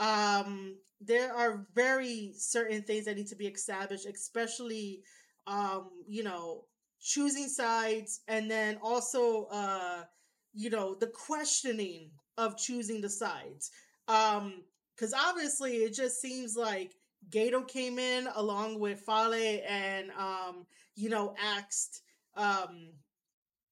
Um, there are very certain things that need to be established, especially, um, you know, choosing sides and then also, uh, you know, the questioning of choosing the sides. Um, because obviously it just seems like Gedo came in along with Fale and um, you know, asked um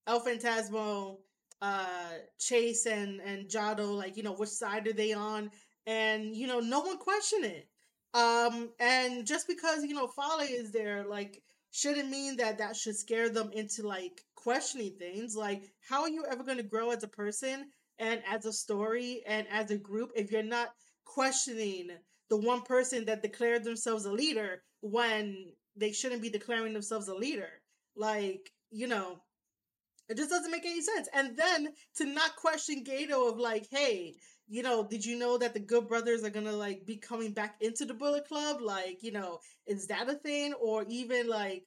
El Phantasmo, uh Chase and and Jado, like, you know, which side are they on? And, you know, no one questioned it. Um, and just because, you know, Fale is there, like, shouldn't mean that that should scare them into like questioning things. Like, how are you ever going to grow as a person and as a story and as a group if you're not questioning the one person that declared themselves a leader when they shouldn't be declaring themselves a leader. Like, you know, it just doesn't make any sense. And then to not question Gedo of like, hey, you know, did you know that the Good Brothers are gonna like be coming back into the Bullet Club? Like, you know, is that a thing? Or even like,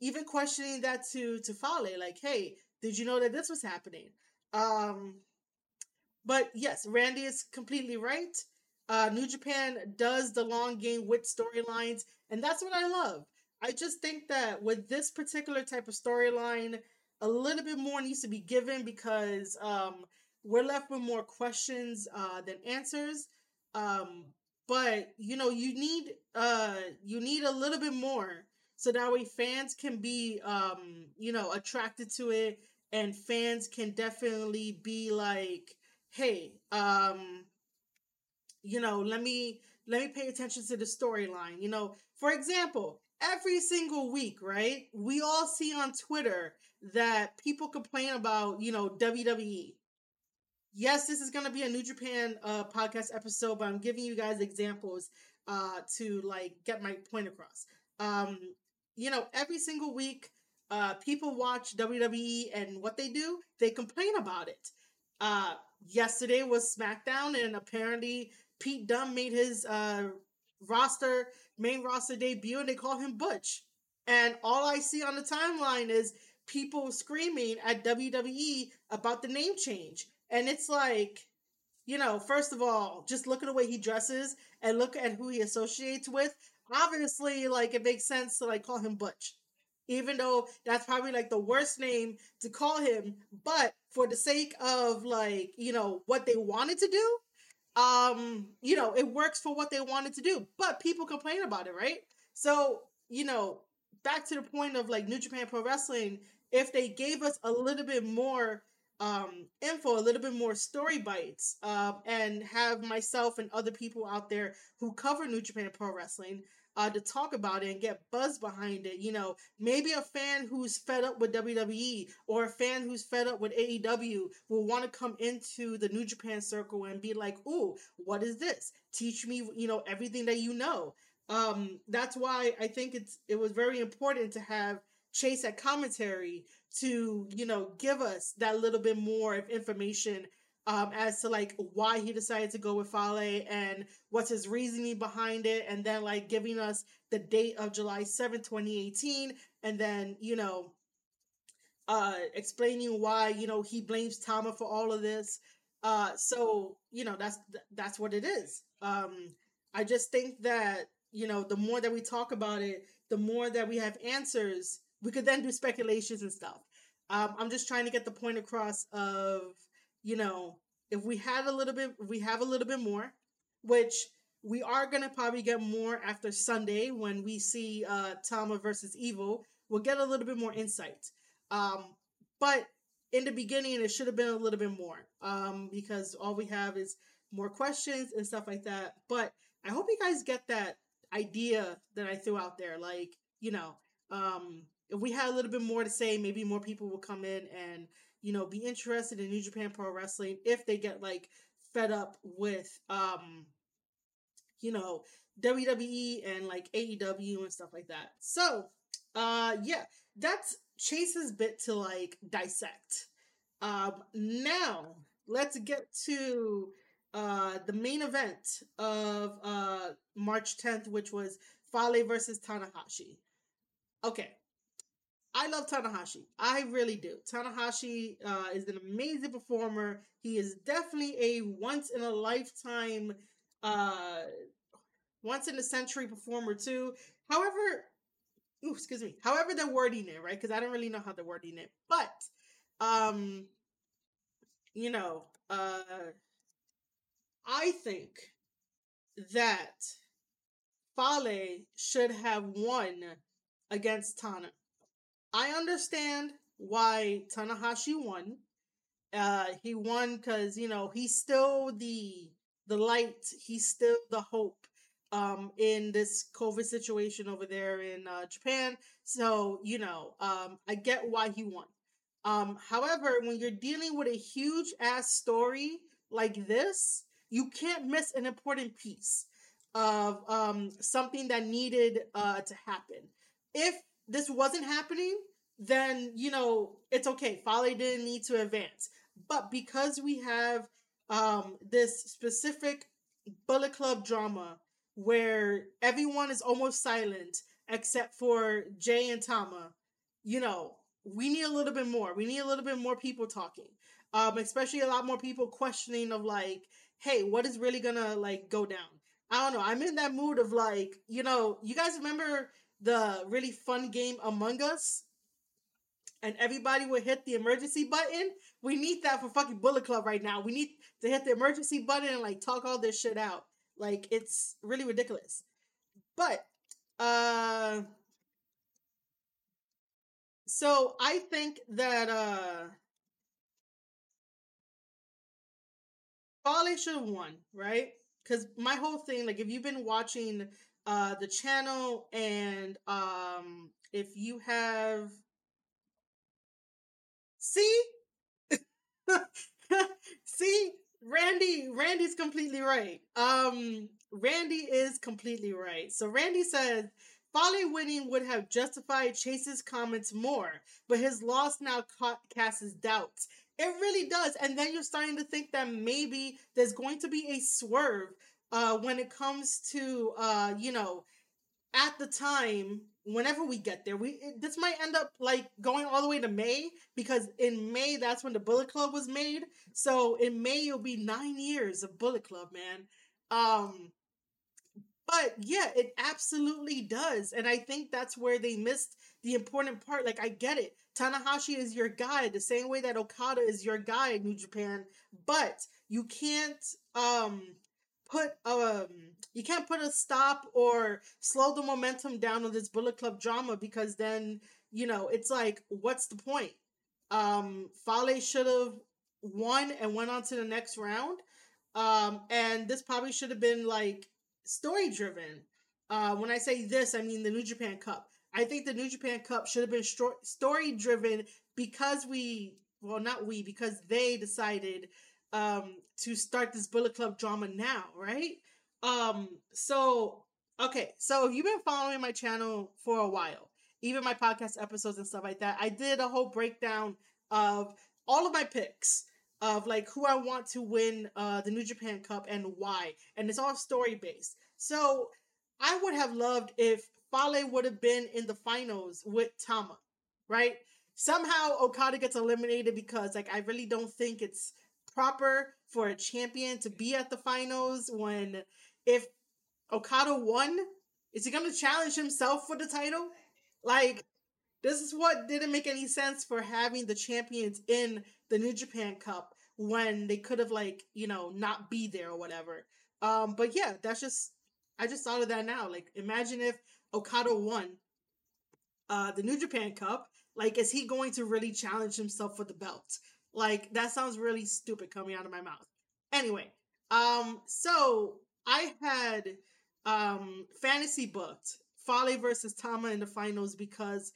even questioning that to to Fale, like, hey, did you know that this was happening? Um, but yes, Randy is completely right. Uh, New Japan does the long game with storylines, and that's what I love. I just think that with this particular type of storyline, a little bit more needs to be given because um, we're left with more questions uh, than answers. Um, but you know, you need uh, you need a little bit more so that way fans can be um, you know attracted to it, and fans can definitely be like, hey, um, you know, let me let me pay attention to the storyline. You know, for example, every single week, right? We all see on Twitter that people complain about, you know, WWE. Yes, this is going to be a New Japan uh, podcast episode, but I'm giving you guys examples uh, to like get my point across. Um, you know, every single week, uh, people watch WWE and what they do, they complain about it. Uh, yesterday was SmackDown, and apparently Pete Dunne made his uh, roster, main roster debut, and they call him Butch. And all I see on the timeline is people screaming at WWE about the name change. And it's like, you know, first of all, just look at the way he dresses and look at who he associates with. Obviously, like it makes sense to like call him Butch. Even though that's probably like the worst name to call him, but for the sake of like, you know, what they wanted to do, um, you know, it works for what they wanted to do, but people complain about it, right? So, you know, back to the point of like New Japan Pro Wrestling, if they gave us a little bit more um info, a little bit more story bites, um, and have myself and other people out there who cover New Japan Pro Wrestling uh, to talk about it and get buzz behind it. You know, maybe a fan who's fed up with WWE or a fan who's fed up with AEW will want to come into the New Japan circle and be like, "Ooh, what is this? Teach me, you know, everything that you know." Um, that's why I think it's it was very important to have Chase at commentary to, you know, give us that little bit more of information um, as to like why he decided to go with Fale and what's his reasoning behind it, and then like giving us the date of July 7, 2018, and then, you know, uh, explaining why, you know, he blames Tama for all of this. Uh, so, you know, that's that's what it is. Um, I just think that, you know, the more that we talk about it, the more that we have answers, we could then do speculations and stuff. Um, I'm just trying to get the point across of you know, if we had a little bit, we have a little bit more, which we are gonna probably get more after Sunday when we see uh Tama versus Evil. We'll get a little bit more insight. Um, but in the beginning, it should have been a little bit more. Um, because all we have is more questions and stuff like that. But I hope you guys get that idea that I threw out there. Like, you know, um, if we had a little bit more to say, maybe more people will come in and you know, be interested in New Japan Pro Wrestling if they get like fed up with um you know, WWE and like AEW and stuff like that. So, uh yeah, that's Chase's bit to like dissect. Um now let's get to uh the main event of uh March 10th, which was Fale versus Tanahashi. Okay. I love Tanahashi. I really do. Tanahashi uh, is an amazing performer. He is definitely a once in a lifetime, uh, once in a century performer too. However, ooh, excuse me. However, they're wording it right because I don't really know how they're wording it, but um, you know, uh, I think that Fale should have won against Tana. I understand why Tanahashi won. Uh, he won because you know he's still the the light. He's still the hope um, in this COVID situation over there in uh, Japan. So you know, um, I get why he won. Um, however, when you're dealing with a huge ass story like this, you can't miss an important piece of um, something that needed uh, to happen. If this wasn't happening, then you know it's okay. Fale didn't need to advance, but because we have um, this specific Bullet Club drama where everyone is almost silent except for Jay and Tama, you know, we need a little bit more. We need a little bit more people talking. Um, especially a lot more people questioning of like, hey, what is really gonna like go down? I don't know. I'm in that mood of like, you know, you guys remember the really fun game Among Us? And everybody would hit the emergency button. We need that for fucking Bullet Club right now. We need to hit the emergency button and like talk all this shit out. Like it's really ridiculous. But uh so I think that uh Fale should have won, right? because my whole thing, like if you've been watching uh the channel and um if you have see see Randy Randy's completely right. Um Randy is completely right. So Randy says Fale winning would have justified Chase's comments more, but his loss now ca- casts doubts. It really does. And then you're starting to think that maybe there's going to be a swerve uh, when it comes to, uh, you know, at the time, whenever we get there, we it, this might end up like going all the way to May because in May that's when the Bullet Club was made. So in May it'll be nine years of Bullet Club, man. Um, but yeah, it absolutely does. And I think that's where they missed the important part. Like, I get it. Tanahashi is your guy, the same way that Okada is your in New Japan. But you can't um put um you can't put a stop or slow the momentum down on this Bullet Club drama because then, you know, it's like, what's the point? Um Fale should have won and went on to the next round. Um, and this probably should have been like story driven. Uh, when I say this, I mean the New Japan Cup. I think the New Japan Cup should have been story driven because we, well, not we, because they decided um, to start this Bullet Club drama now, right? Um, so, okay, so if you've been following my channel for a while, even my podcast episodes and stuff like that, I did a whole breakdown of all of my picks of like who I want to win uh the New Japan Cup and why. And it's all story based. So I would have loved if Fale would have been in the finals with Tama, right? Somehow Okada gets eliminated because like I really don't think it's proper for a champion to be at the finals when if Okada won, is he gonna challenge himself for the title? Like this is what didn't make any sense for having the champions in the New Japan Cup when they could have like, you know, not be there or whatever. Um, but yeah, that's just I just thought of that now. Like imagine if Okada won uh the New Japan Cup, like is he going to really challenge himself for the belt? Like that sounds really stupid coming out of my mouth. Anyway, um so I had um fantasy booked Fale versus Tama in the finals because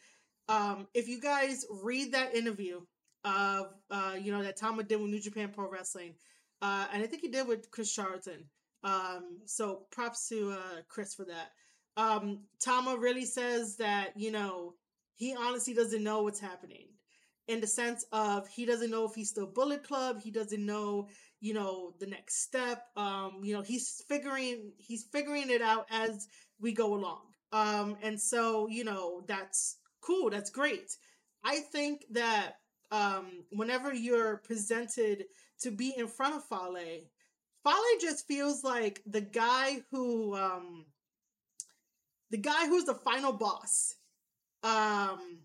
um if you guys read that interview of uh, you know that Tama did with New Japan Pro Wrestling, uh, and I think he did with Chris Charlton. Um, so props to uh, Chris for that. Um, Tama really says that you know he honestly doesn't know what's happening in the sense of he doesn't know if he's still Bullet Club. He doesn't know, you know, the next step. Um, you know, he's figuring he's figuring it out as we go along. Um, and so you know that's cool. That's great. I think that um, whenever you're presented to be in front of Fale, Fale just feels like the guy who um, the guy who's the final boss. Um,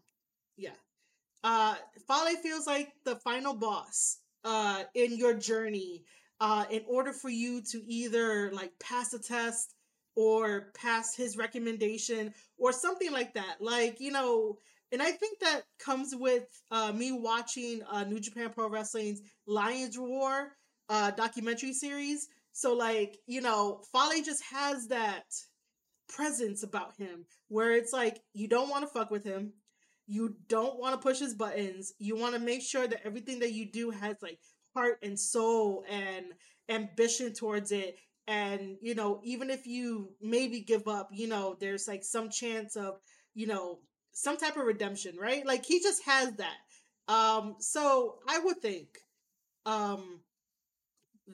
yeah. Uh, Fale feels like the final boss uh, in your journey uh, in order for you to either like pass a test or pass his recommendation or something like that. Like, you know, and I think that comes with uh, me watching uh, New Japan Pro Wrestling's Lions Roar uh, documentary series. So, like, you know, Fale just has that presence about him where it's like you don't want to fuck with him you don't want to push his buttons. You want to make sure that everything that you do has like heart and soul and ambition towards it. And you know even if you maybe give up you know there's like some chance of you know some type of redemption right? Like he just has that. Um so i would think um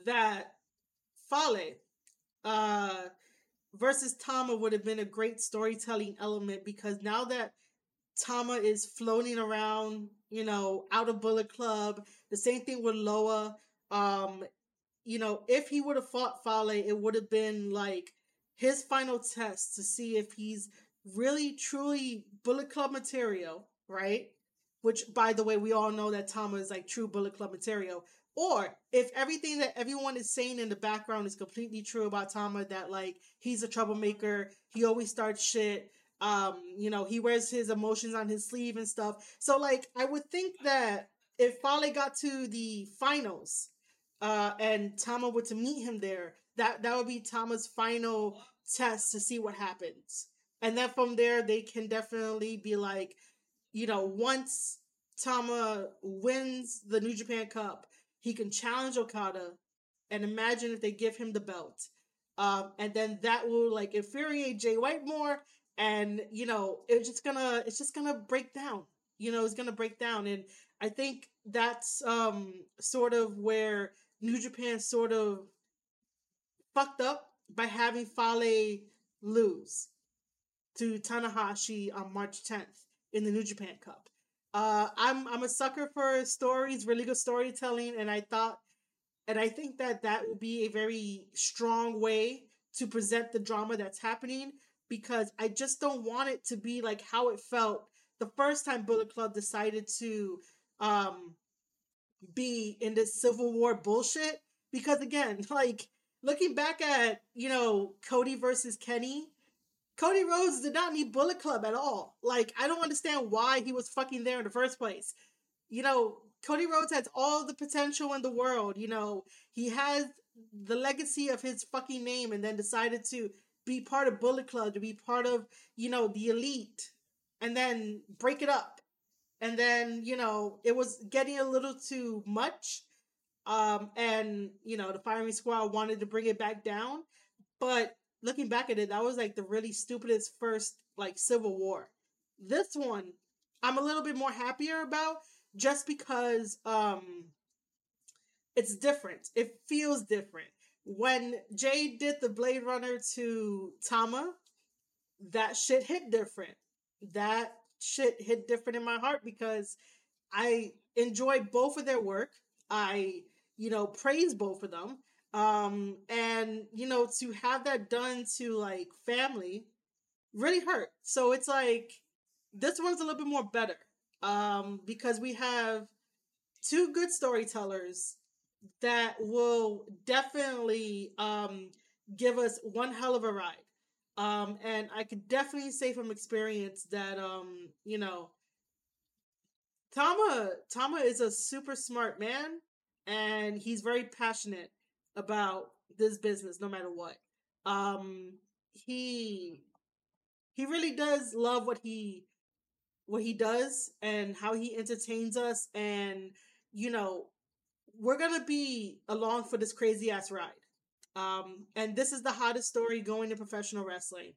that Fale uh versus Tama would have been a great storytelling element because now that Tama is floating around, you know, out of Bullet Club, the same thing with Loa. Um, you know, if he would have fought Fale, it would have been like his final test to see if he's really truly Bullet Club material, right? Which, by the way, we all know that Tama is like true Bullet Club material. Or if everything that everyone is saying in the background is completely true about Tama, that like he's a troublemaker, he always starts shit, um, you know, he wears his emotions on his sleeve and stuff. So like I would think that if Fale got to the finals, uh, and Tama were to meet him there, that that would be Tama's final test to see what happens. And then from there they can definitely be like, you know, once Tama wins the New Japan Cup, he can challenge Okada and imagine if they give him the belt. Um, and then that will like infuriate Jay White more. And, you know, it's just gonna it's just gonna break down. You know, it's gonna break down. And I think that's um sort of where New Japan sort of fucked up by having Fale lose to Tanahashi on March 10th in the New Japan Cup. Uh, I'm I'm a sucker for stories, really good storytelling, and I thought, and I think that that would be a very strong way to present the drama that's happening because I just don't want it to be like how it felt the first time Bullet Club decided to um be in this Civil War bullshit. Because again, like looking back at you know Cody versus Kenny Cody Rhodes did not need Bullet Club at all. Like, I don't understand why he was fucking there in the first place. You know, Cody Rhodes has all the potential in the world. You know, he has the legacy of his fucking name and then decided to be part of Bullet Club, to be part of, you know, the elite, and then break it up. And then, you know, it was getting a little too much. Um, and, you know, the firing squad wanted to bring it back down. But looking back at it, that was like the really stupidest first like Civil War. This one, I'm a little bit more happier about just because um it's different. It feels different. When Jay did the Blade Runner to Tama, that shit hit different. That shit hit different in my heart because I enjoy both of their work. I, you know, praise both of them um and you know to have that done to like family really hurt so it's like this one's a little bit more better um because we have two good storytellers that will definitely um give us one hell of a ride um and i could definitely say from experience that um you know tama tama is a super smart man and he's very passionate about this business no matter what. Um he he really does love what he what he does and how he entertains us and you know we're going to be along for this crazy ass ride. Um, and this is the hottest story going in professional wrestling.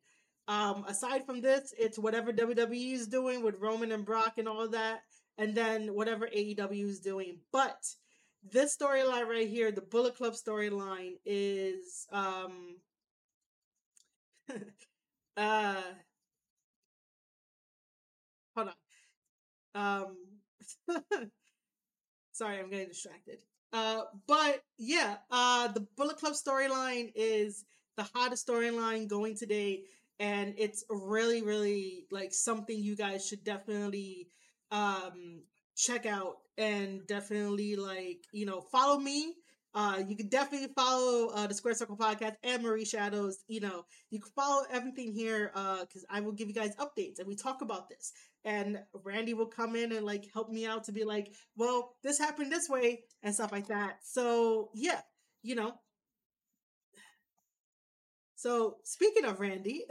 Um, aside from this, it's whatever WWE is doing with Roman and Brock and all that, and then whatever AEW is doing. But this storyline right here, the Bullet Club storyline, is um uh hold on. Um sorry, I'm getting distracted. Uh but yeah, uh the Bullet Club storyline is the hottest storyline going today and it's really really like something you guys should definitely um check out and definitely like you know follow me. Uh you can definitely follow uh the square circle podcast and marie shadows. You know you can follow everything here uh because i will give you guys updates and we talk about this and randy will come in and like help me out to be like well this happened this way and stuff like that so yeah you know so speaking of Randy,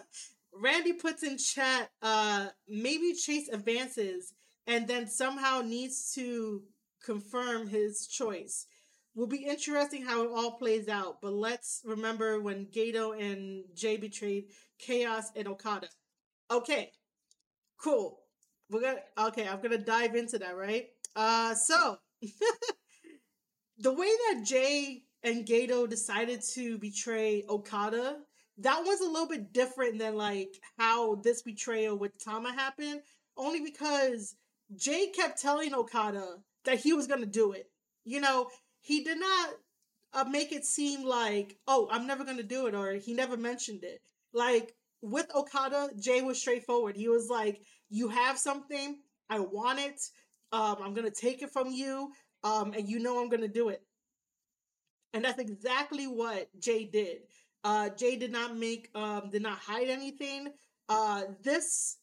Randy puts in chat, uh, maybe Chase advances and then somehow needs to confirm his choice. Will be interesting how it all plays out, but let's remember when Gedo and Jay betrayed Chaos and Okada. Okay, cool. We're gonna okay, I'm gonna dive into that, right? Uh so the way that Jay and Gedo decided to betray Okada, that was a little bit different than like how this betrayal with Tama happened. Only because Jay kept telling Okada that he was gonna do it. You know, he did not uh, make it seem like, oh, I'm never gonna do it, or he never mentioned it. Like with Okada, Jay was straightforward. He was like, "You have something, I want it. Um, I'm gonna take it from you, um, and you know I'm gonna do it." And that's exactly what Jay did. Uh, Jay did not make, um, did not hide anything. Uh, this,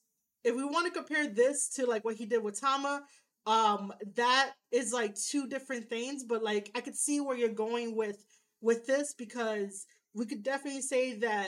if we want to compare this to like what he did with Tama, um, that is like two different things. But like, I could see where you're going with with this because we could definitely say that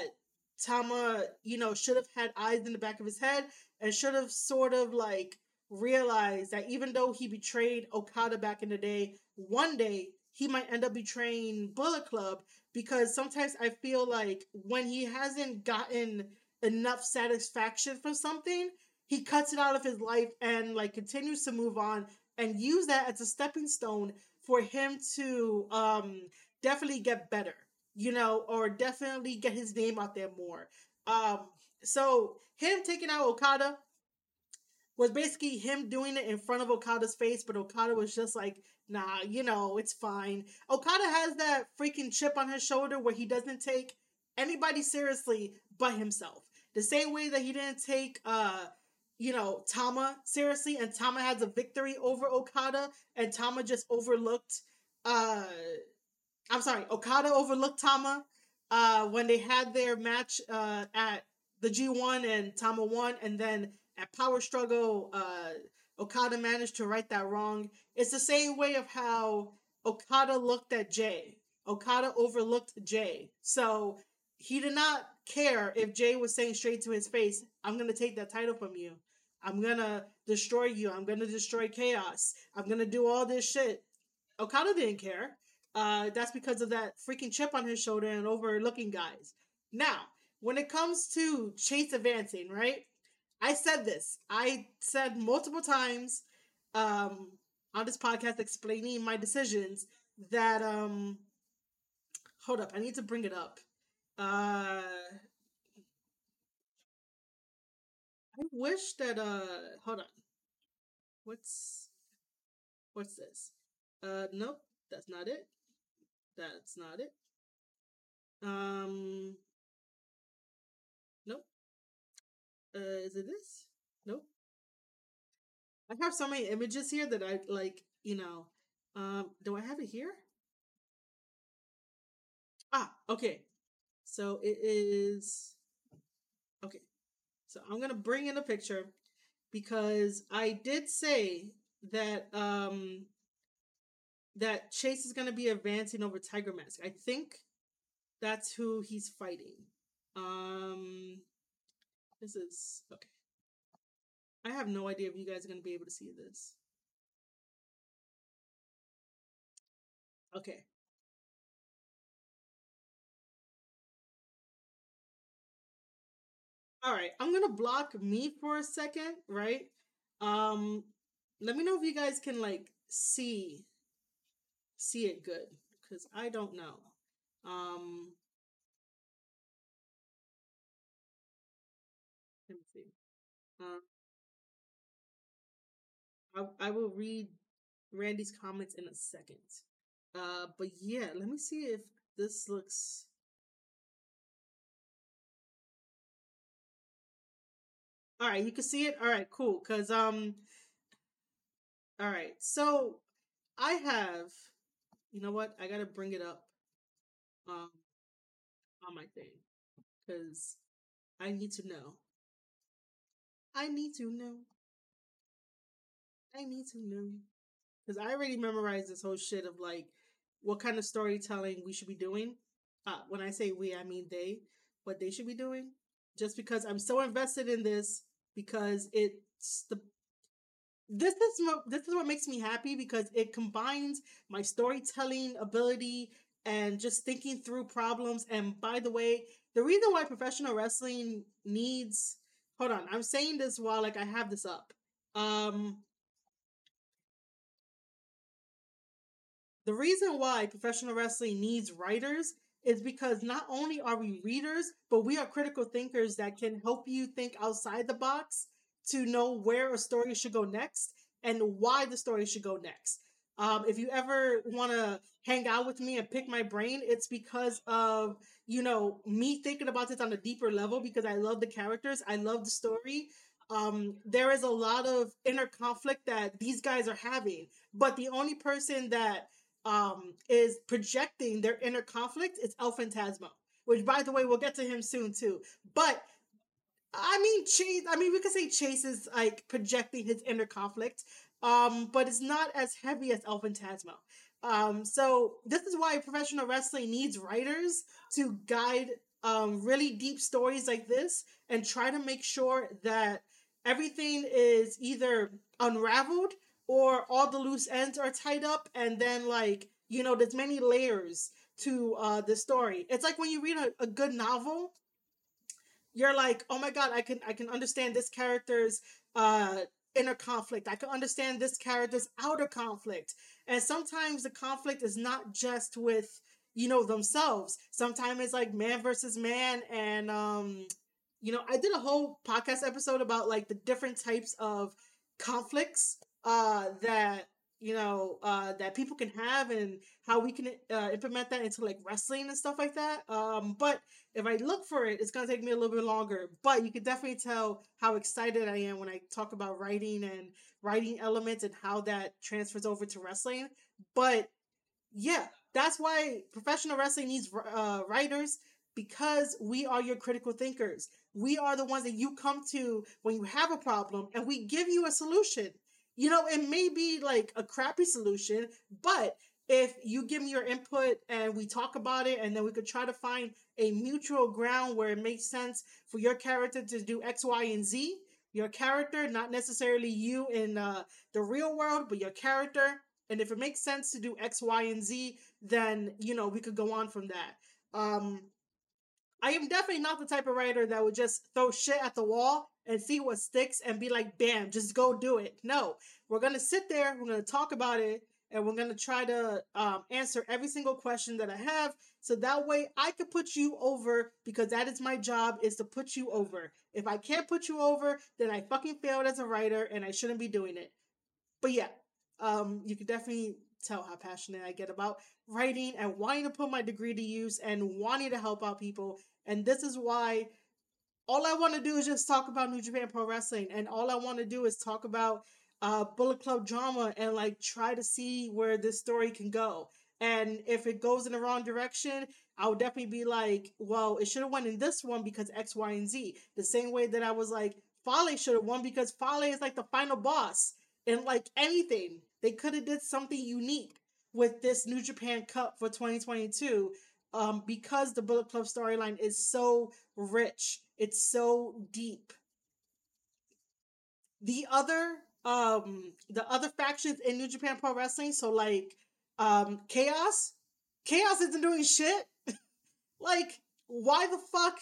Tama, you know, should have had eyes in the back of his head and should have sort of like realized that even though he betrayed Okada back in the day, one day he might end up betraying Bullet Club because sometimes I feel like when he hasn't gotten enough satisfaction from something, he cuts it out of his life and like continues to move on and use that as a stepping stone for him to um definitely get better, you know, or definitely get his name out there more. Um so him taking out Okada was basically him doing it in front of Okada's face, but Okada was just like, nah, you know, it's fine. Okada has that freaking chip on his shoulder where he doesn't take anybody seriously but himself. The same way that he didn't take uh you know, Tama seriously and Tama has a victory over Okada and Tama just overlooked uh I'm sorry, Okada overlooked Tama uh when they had their match uh at the G1 and Tama won and then at Power Struggle uh Okada managed to right that wrong. It's the same way of how Okada looked at Jay. Okada overlooked Jay. So he did not care if Jay was saying straight to his face, I'm going to take that title from you. I'm going to destroy you. I'm going to destroy chaos. I'm going to do all this shit. Okada didn't care. Uh, that's because of that freaking chip on his shoulder and overlooking guys. Now, when it comes to Chase advancing, right? I said this. I said multiple times um, on this podcast explaining my decisions that um hold up, I need to bring it up. Uh I wish that uh hold on. What's what's this? Uh nope, that's not it. That's not it. Um Uh, is it this? Nope. I have so many images here that I like, you know. Um, do I have it here? Ah, okay. So it is okay. So I'm gonna bring in a picture because I did say that um that Chase is going to be advancing over Tiger Mask. I think that's who he's fighting. Um, this is okay. I have no idea if you guys are going to be able to see this. Okay. All right, I'm going to block me for a second, right? Um let me know if you guys can like see see it good because I don't know. Um, let me see. Uh, I, I will read Randy's comments in a second. Uh, but yeah, let me see if this looks. All right, you can see it. All right, cool. Cause um, all right. So I have. You know what? I gotta bring it up. Um, on my thing, cause I need to know. I need to know. I need to know. Because I already memorized this whole shit of like what kind of storytelling we should be doing. Uh, when I say we, I mean they, what they should be doing. Just because I'm so invested in this, because it's the this is what this is what makes me happy because it combines my storytelling ability and just thinking through problems. And by the way, the reason why professional wrestling needs hold on, I'm saying this while like I have this up. Um the reason why professional wrestling needs writers is because not only are we readers, but we are critical thinkers that can help you think outside the box to know where a story should go next and why the story should go next. Um, if you ever want to hang out with me and pick my brain, it's because of, you know, me thinking about this on a deeper level because I love the characters, I love the story. Um, there is a lot of inner conflict that these guys are having, but the only person that um, is projecting their inner conflict is El Phantasmo, which, by the way, we'll get to him soon too. But I mean, Chase. I mean, we could say Chase is like projecting his inner conflict, um, but it's not as heavy as El Phantasmo. Um, so this is why professional wrestling needs writers to guide um, really deep stories like this and try to make sure that everything is either unraveled or all the loose ends are tied up and then like you know there's many layers to uh the story it's like when you read a, a good novel you're like oh my god i can i can understand this character's uh inner conflict. I can understand this character's outer conflict. And sometimes the conflict is not just with you know themselves. Sometimes it's like man versus man and um you know i did a whole podcast episode about like the different types of conflicts uh that you know uh that people can have and how we can uh, implement that into like wrestling and stuff like that um but if i look for it it's gonna take me a little bit longer but you can definitely tell how excited i am when i talk about writing and writing elements and how that transfers over to wrestling but yeah that's why professional wrestling needs uh, writers because we are your critical thinkers. We are the ones that you come to when you have a problem and we give you a solution you know, it may be like a crappy solution, but if you give me your input and we talk about it and then we could try to find a mutual ground where it makes sense for your character to do X, Y, and Z, your character, not necessarily you in uh, the real world, but your character. And if it makes sense to do X, Y, and Z, then, you know, we could go on from that. Um, I am definitely not the type of writer that would just throw shit at the wall and see what sticks and be like, bam, just go do it. No, we're going to sit there, we're going to talk about it, and we're going to try to um, answer every single question that I have. So that way I could put you over because that is my job is to put you over. If I can't put you over, then I fucking failed as a writer and I shouldn't be doing it. But yeah, um, you can definitely tell how passionate I get about writing and wanting to put my degree to use and wanting to help out people. And this is why all I want to do is just talk about New Japan Pro Wrestling, and all I want to do is talk about uh, Bullet Club drama and like try to see where this story can go. And if it goes in the wrong direction, I would definitely be like, well, it should have went in this one because X, Y, and Z. The same way that I was like, Fale should have won because Fale is like the final boss in like anything. They could have did something unique with this New Japan Cup for 2022 um, because the Bullet Club storyline is so rich. It's so deep. The other um the other factions in New Japan Pro Wrestling, so like um Chaos, Chaos isn't doing shit. like, why the fuck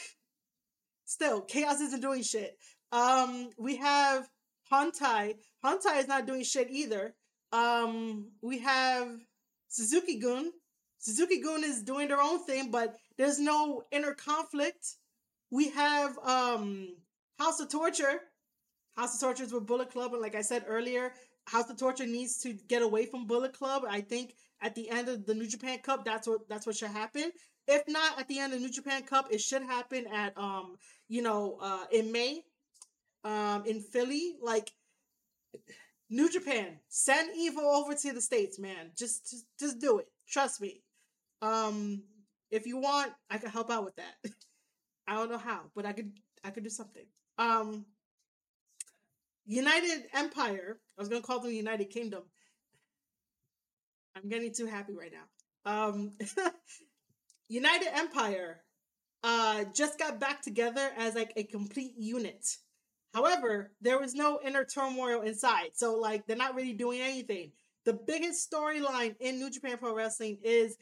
still, Chaos isn't doing shit. Um, we have Hontai. Hontai is not doing shit either. Um, we have Suzuki Gun. Suzuki Gun is doing their own thing, but there's no inner conflict. We have um House of Torture. House of Torture is with Bullet Club, and like I said earlier, House of Torture needs to get away from Bullet Club. I think at the end of the New Japan Cup, that's what that's what should happen. If not at the end of the New Japan Cup, it should happen at um, you know, uh in May, um, in Philly. Like New Japan, send Evil over to the States, man. Just just just do it. Trust me. Um, if you want, I can help out with that. I don't know how, but I could I could do something. Um United Empire, I was gonna call them United Kingdom. I'm getting too happy right now. Um United Empire uh just got back together as like a complete unit. However, there was no inner turmoil inside. So like they're not really doing anything. The biggest storyline in New Japan Pro Wrestling is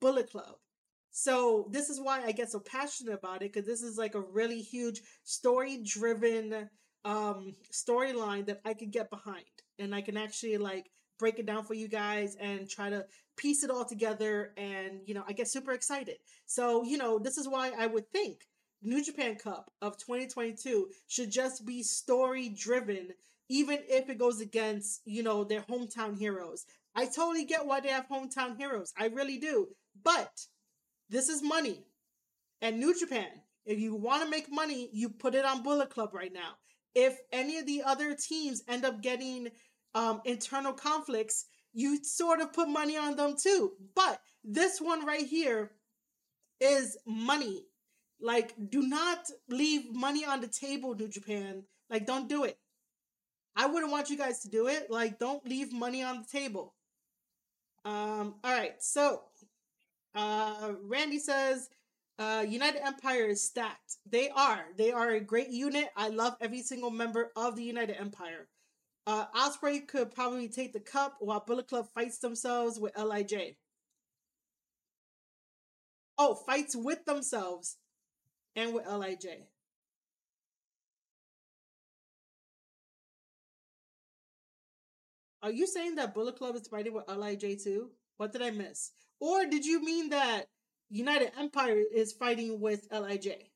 Bullet Club. So this is why I get so passionate about it because this is like a really huge story driven um storyline that I could get behind and I can actually like break it down for you guys and try to piece it all together and you know I get super excited. So, you know, this is why I would think New Japan Cup of 2022 should just be story driven even if it goes against, you know, their hometown heroes. I totally get why they have hometown heroes. I really do. But this is money. And New Japan, if you want to make money, you put it on Bullet Club right now. If any of the other teams end up getting um, internal conflicts, you sort of put money on them too. But this one right here is money. Like, do not leave money on the table, New Japan. Like, don't do it. I wouldn't want you guys to do it. Like, don't leave money on the table. Um, all right, so uh, Randy says, uh, United Empire is stacked. They are. They are a great unit. I love every single member of the United Empire. Uh, Ospreay could probably take the cup while Bullet Club fights themselves with Lij. Oh, fights with themselves and with Lij. Are you saying that Bullet Club is fighting with Lij too? What did I miss? Or did you mean that United Empire is fighting with Lij?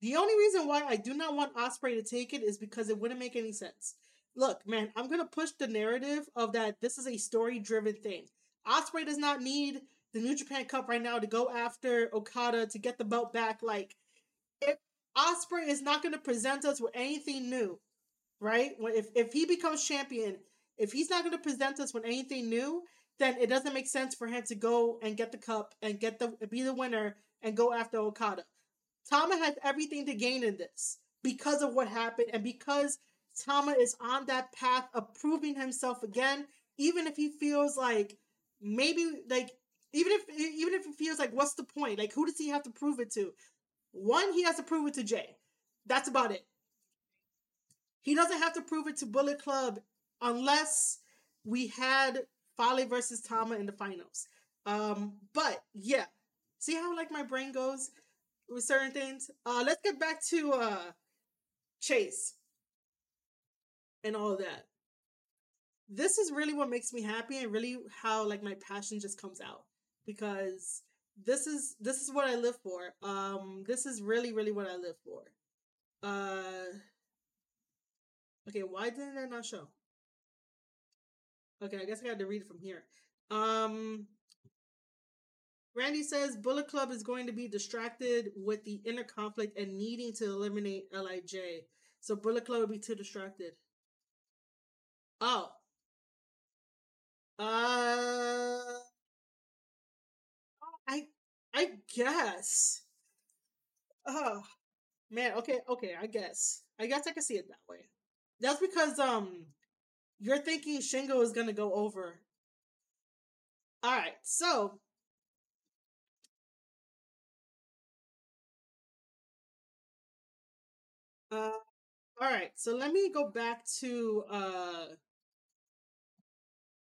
The only reason why I do not want Ospreay to take it is because it wouldn't make any sense. Look, man, I'm gonna push the narrative of that this is a story-driven thing. Ospreay does not need the New Japan Cup right now to go after Okada to get the belt back. Like, if Ospreay is not gonna present us with anything new, right? If if he becomes champion if he's not going to present us with anything new, then it doesn't make sense for him to go and get the cup and get the be the winner and go after Okada. Tama has everything to gain in this because of what happened and because Tama is on that path of proving himself again, even if he feels like maybe like even if even if it feels like what's the point? Like who does he have to prove it to? One, he has to prove it to Jay. That's about it. He doesn't have to prove it to Bullet Club unless we had Fale versus Tama in the finals. Um, but yeah, see how like my brain goes with certain things. Uh, let's get back to uh Chase and all that. This is really what makes me happy and really how like my passion just comes out because this is this is what I live for. Um, this is really really what I live for. Uh, okay, why didn't that not show? Okay, I guess I had to read it from here. Um, Randy says Bullet Club is going to be distracted with the inner conflict and needing to eliminate Lij. So Bullet Club will be too distracted. Oh. Uh I I guess. Oh man, okay, okay, I guess. I guess I can see it that way. That's because um you're thinking Shingo is going to go over. All right, so uh, all right, so let me go back to uh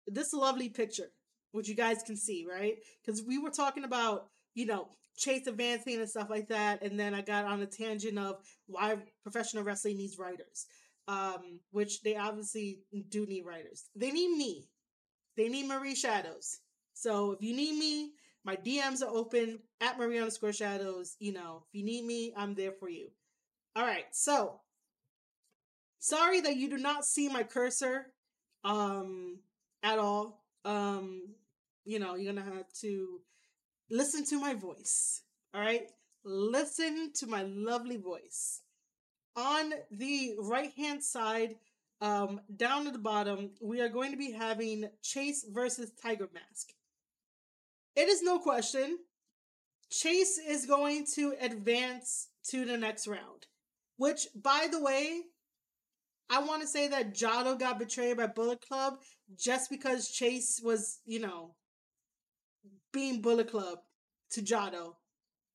this lovely picture, which you guys can see, right? Because we were talking about you know, Chase advancing and stuff like that. And then I got on a tangent of why professional wrestling needs writers, um, which they obviously do need writers. They need me. They need Marie Shadows. So if you need me, my DMs are open at Marie underscore Shadows. You know, if you need me, I'm there for you. All right. So sorry that you do not see my cursor um at all. Um, you know, you're gonna have to listen to my voice. All right? Listen to my lovely voice. On the right hand side, um, down at the bottom, we are going to be having Chase versus Tiger Mask. It is no question. Chase is going to advance to the next round. Which, by the way, I want to say that Jado got betrayed by Bullet Club just because Chase was, you know, being Bullet Club to Jado.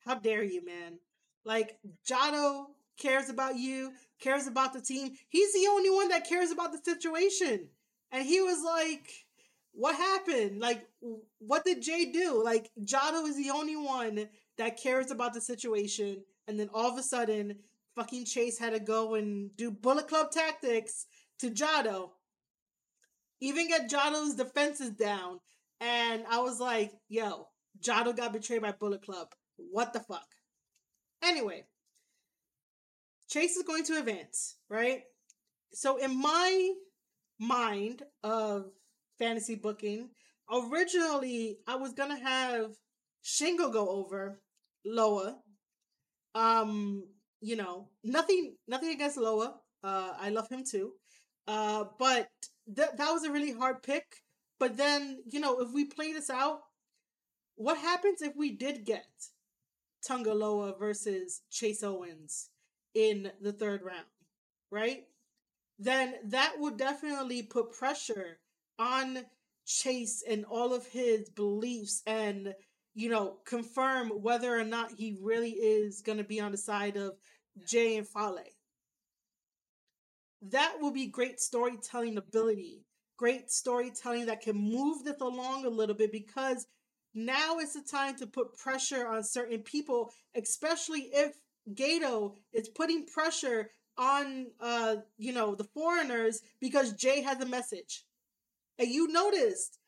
How dare you, man? Like, Jado cares about you, cares about the team. He's the only one that cares about the situation. And he was like, what happened? Like, what did Jay do? Like, Jado is the only one that cares about the situation. And then all of a sudden, fucking Chase had to go and do Bullet Club tactics to Jado. Even get Jado's defenses down. And I was like, yo, Jado got betrayed by Bullet Club. What the fuck? Anyway, Chase is going to advance, right? So in my mind of fantasy booking, originally I was gonna have Shingo go over Loa. Um, you know, nothing nothing against Loa. Uh I love him too. Uh but th- that was a really hard pick. But then, you know, if we play this out, what happens if we did get Tonga Loa versus Chase Owens in the third round, right? Then that would definitely put pressure on Chase and all of his beliefs and, you know, confirm whether or not he really is going to be on the side of Jay and Fale. That will be great storytelling ability, great storytelling that can move this along a little bit because now is the time to put pressure on certain people, especially if Gedo is putting pressure on uh you know the foreigners because Jay has a message. And you noticed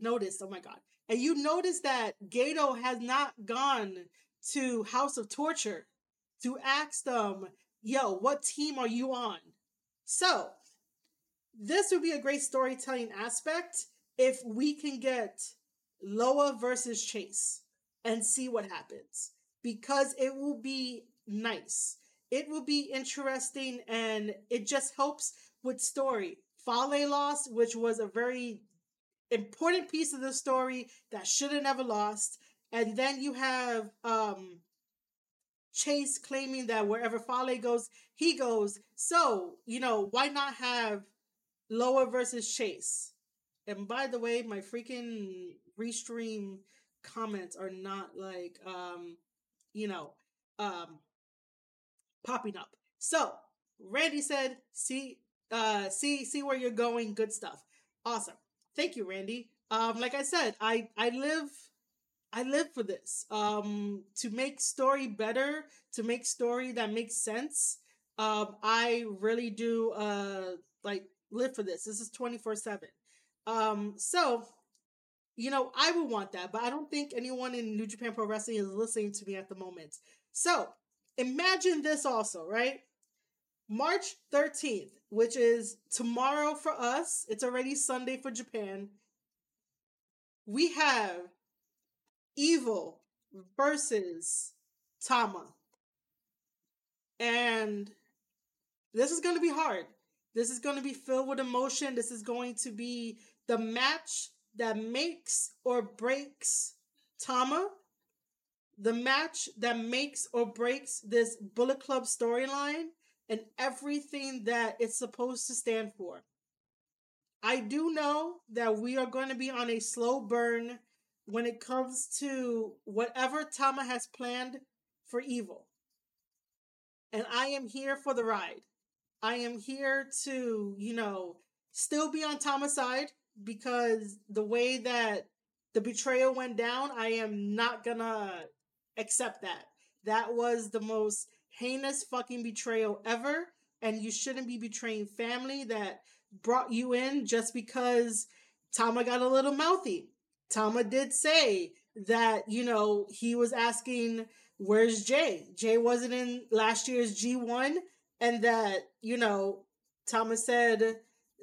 noticed, oh my god. And you noticed that Gedo has not gone to House of Torture to ask them, yo, what team are you on? So, this would be a great storytelling aspect if we can get Loa versus Chase and see what happens because it will be nice. It will be interesting and it just helps with story. Fale lost, which was a very important piece of the story that should have never lost. And then you have um Chase claiming that wherever Fale goes, he goes. So, you know, why not have Loa versus Chase? And by the way, my freaking restream comments are not like um you know um popping up. So Randy said, see uh see see where you're going, good stuff. Awesome. Thank you, Randy. Um like I said, I I live I live for this. Um to make story better, to make story that makes sense. Um I really do uh like live for this. This is 24/7. Um so you know, I would want that, but I don't think anyone in New Japan Pro Wrestling is listening to me at the moment. So imagine this also, right? March 13th, which is tomorrow for us, it's already Sunday for Japan. We have Evil versus Tama. And this is going to be hard. This is going to be filled with emotion. This is going to be the match that makes or breaks Tama, the match that makes or breaks this Bullet Club storyline and everything that it's supposed to stand for. I do know that we are going to be on a slow burn when it comes to whatever Tama has planned for evil. And I am here for the ride. I am here to, you know, still be on Tama's side because the way that the betrayal went down, I am not gonna accept that. That was the most heinous fucking betrayal ever. And you shouldn't be betraying family that brought you in just because Tama got a little mouthy. Tama did say that, you know, he was asking, where's Jay? Jay wasn't in last year's G1. And that, you know, Tama said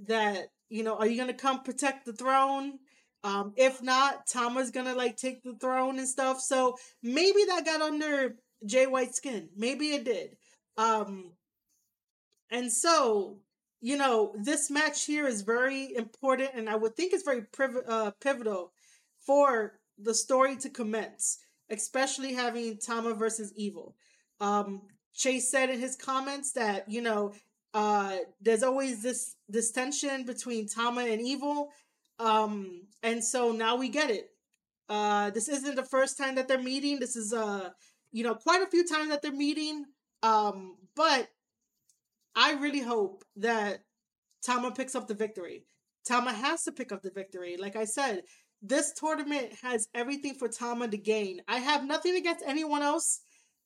that, you know, are you to come protect the throne? Um, if not, Tama's to like take the throne and stuff. So maybe that got under Jay White's skin. Maybe it did. Um, and so, you know, this match here is very important, and I would think it's very priv- uh, pivotal for the story to commence, especially having Tama versus Evil. Um, Chase said in his comments that you know uh, there's always this this tension between Tama and Evil, um, and so now we get it. Uh, this isn't the first time that they're meeting. This is uh, you know, quite a few times that they're meeting. Um, but I really hope that Tama picks up the victory. Tama has to pick up the victory. Like I said, this tournament has everything for Tama to gain. I have nothing against anyone else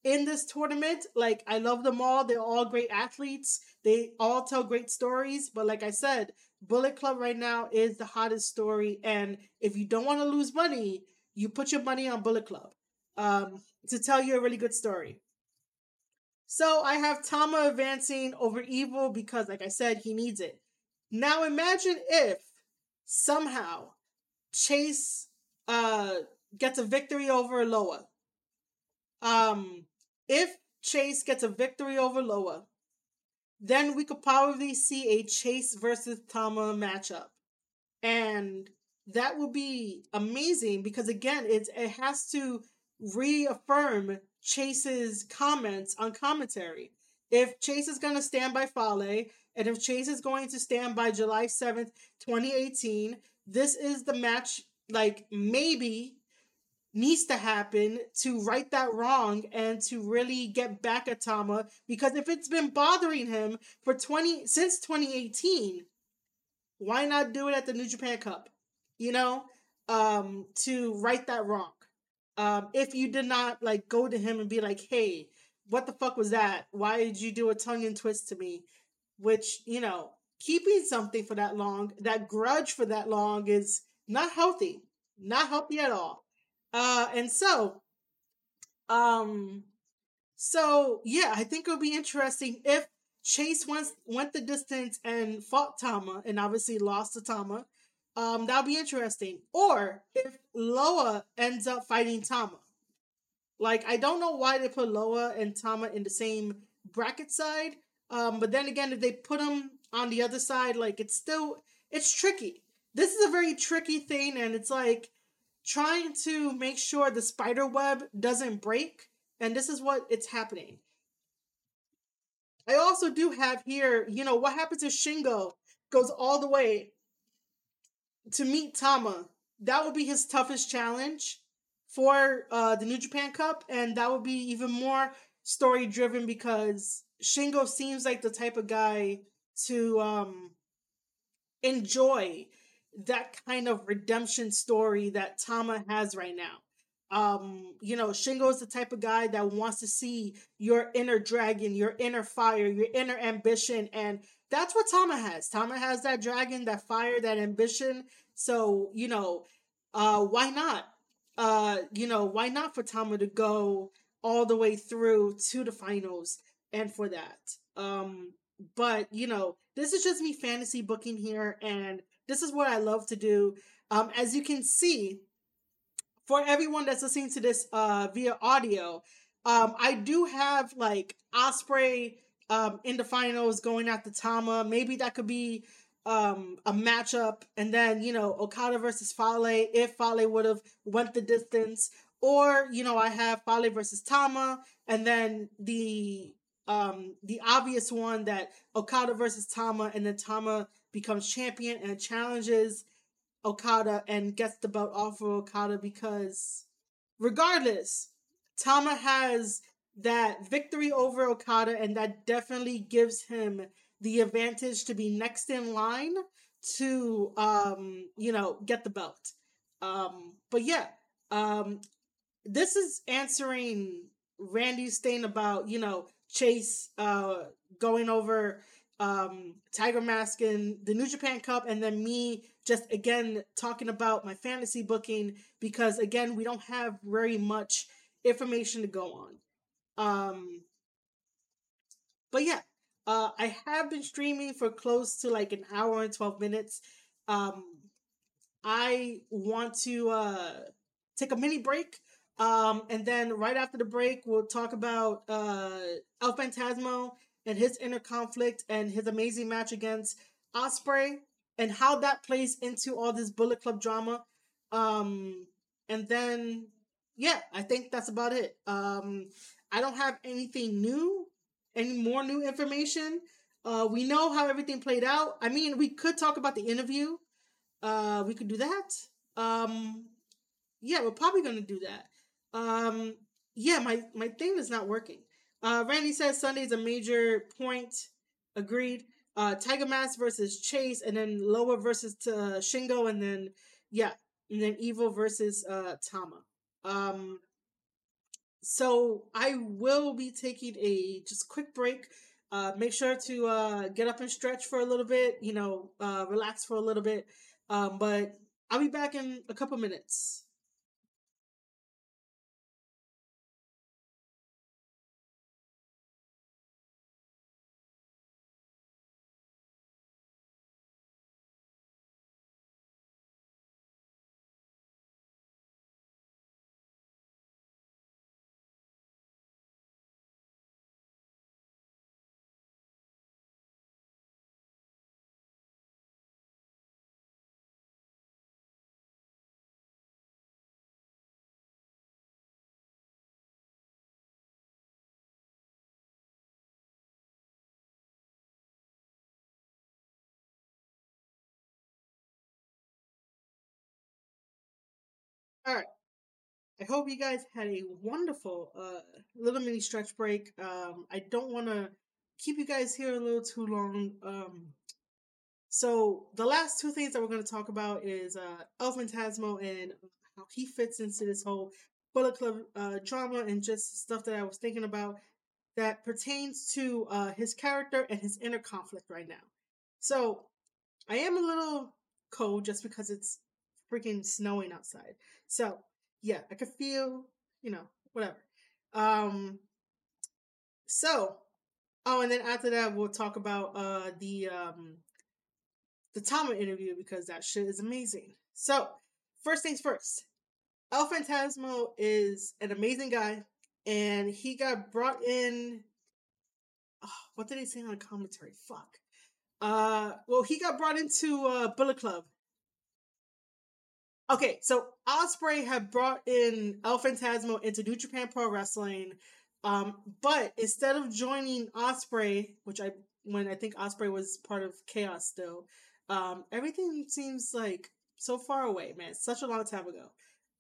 in this tournament. Like, I love them all. They're all great athletes. They all tell great stories. But like I said, Bullet Club right now is the hottest story. And if you don't want to lose money, you put your money on Bullet Club um, to tell you a really good story. So I have Tama advancing over Evil because, like I said, he needs it. Now imagine if somehow Chase uh gets a victory over Loa. Um, if Chase gets a victory over Loa, then we could probably see a Chase versus Tama matchup. And that would be amazing because again, it's it has to reaffirm Chase's comments on commentary. If Chase is going to stand by Fale, and if Chase is going to stand by July 7th, 2018, this is the match, like, maybe needs to happen to right that wrong and to really get back at Tama because if it's been bothering him for 20 since 2018 why not do it at the New Japan Cup you know um to right that wrong um, if you did not like go to him and be like, "Hey, what the fuck was that? Why did you do a Tonga twist to me?" Which you know, keeping something for that long, that grudge for that long, is not healthy, not healthy at all. Uh, and so, um, so yeah, I think it'll be interesting if Chase went went the distance and fought Tama, and obviously lost to Tama. Um, that'll be interesting. Or if Loa ends up fighting Tama. Like, I don't know why they put Loa and Tama in the same bracket side. Um, but then again, if they put them on the other side, like it's still it's tricky. This is a very tricky thing, and it's like trying to make sure the spider web doesn't break, and this is what it's happening. I also do have here, you know, what happens if Shingo goes all the way to meet Tama. That would be his toughest challenge for uh, the New Japan Cup, and that would be even more story driven because Shingo seems like the type of guy to um, enjoy that kind of redemption story that Tama has right now. Um, you know, Shingo is the type of guy that wants to see your inner dragon, your inner fire, your inner ambition, and that's what Tama has. Tama has that dragon, that fire, that ambition. So, you know, uh, why not? Uh, you know, why not for Tama to go all the way through to the finals and for that? Um, but you know, this is just me fantasy booking here, and this is what I love to do. Um, as you can see, for everyone that's listening to this uh via audio, um, I do have like Ospreay um, in the finals going after Tama. Maybe that could be um, a matchup, and then you know Okada versus Fale if Fale would have went the distance, or you know I have Fale versus Tama, and then the um the obvious one that Okada versus Tama, and then Tama becomes champion and challenges Okada and gets the belt off of Okada because regardless, Tama has that victory over Okada, and that definitely gives him the advantage to be next in line to um you know get the belt. Um, but yeah, um, this is answering Randy's thing about you know Chase uh going over um Tiger Mask in the New Japan Cup, and then me just again talking about my fantasy booking because again we don't have very much information to go on. Um, but yeah, uh, I have been streaming for close to like an hour and twelve minutes. Um, I want to uh take a mini break. Um, and then right after the break, we'll talk about uh, El Phantasmo and his inner conflict and his amazing match against Ospreay and how that plays into all this Bullet Club drama. Um, and then, yeah, I think that's about it. Um, I don't have anything new, any more new information. Uh, we know how everything played out. I mean, we could talk about the interview. Uh, we could do that. Um, yeah, we're probably gonna do that. Um, yeah, my my thing is not working. Uh, Randy says Sunday's a major point. Agreed. Uh, Tiger Mask versus Chase, and then Loa versus uh, Shingo, and then yeah, and then Evil versus uh, Tama. Um, so I will be taking a just quick break. Uh, make sure to uh, get up and stretch for a little bit. You know, uh, relax for a little bit. Um, but I'll be back in a couple minutes. All right. I hope you guys had a wonderful uh, little mini stretch break. Um, I don't want to keep you guys here a little too long. Um, so the last two things that we're going to talk about is uh, Phantasmo and how he fits into this whole Bullet Club uh, drama and just stuff that I was thinking about that pertains to uh, his character and his inner conflict right now. So I am a little cold just because it's freaking snowing outside. So yeah, I could feel, you know, whatever. Um so oh and then after that we'll talk about uh the um the Tama interview because that shit is amazing. So first things first. El Phantasmo is an amazing guy and he got brought in oh, what did he say on the commentary? Fuck. Uh well he got brought into uh Bullet Club Okay, so Ospreay had brought in El Phantasmo into New Japan Pro Wrestling, um, but instead of joining Ospreay, which I when I think Ospreay was part of Chaos still, um, everything seems like so far away, man. Such a long time ago.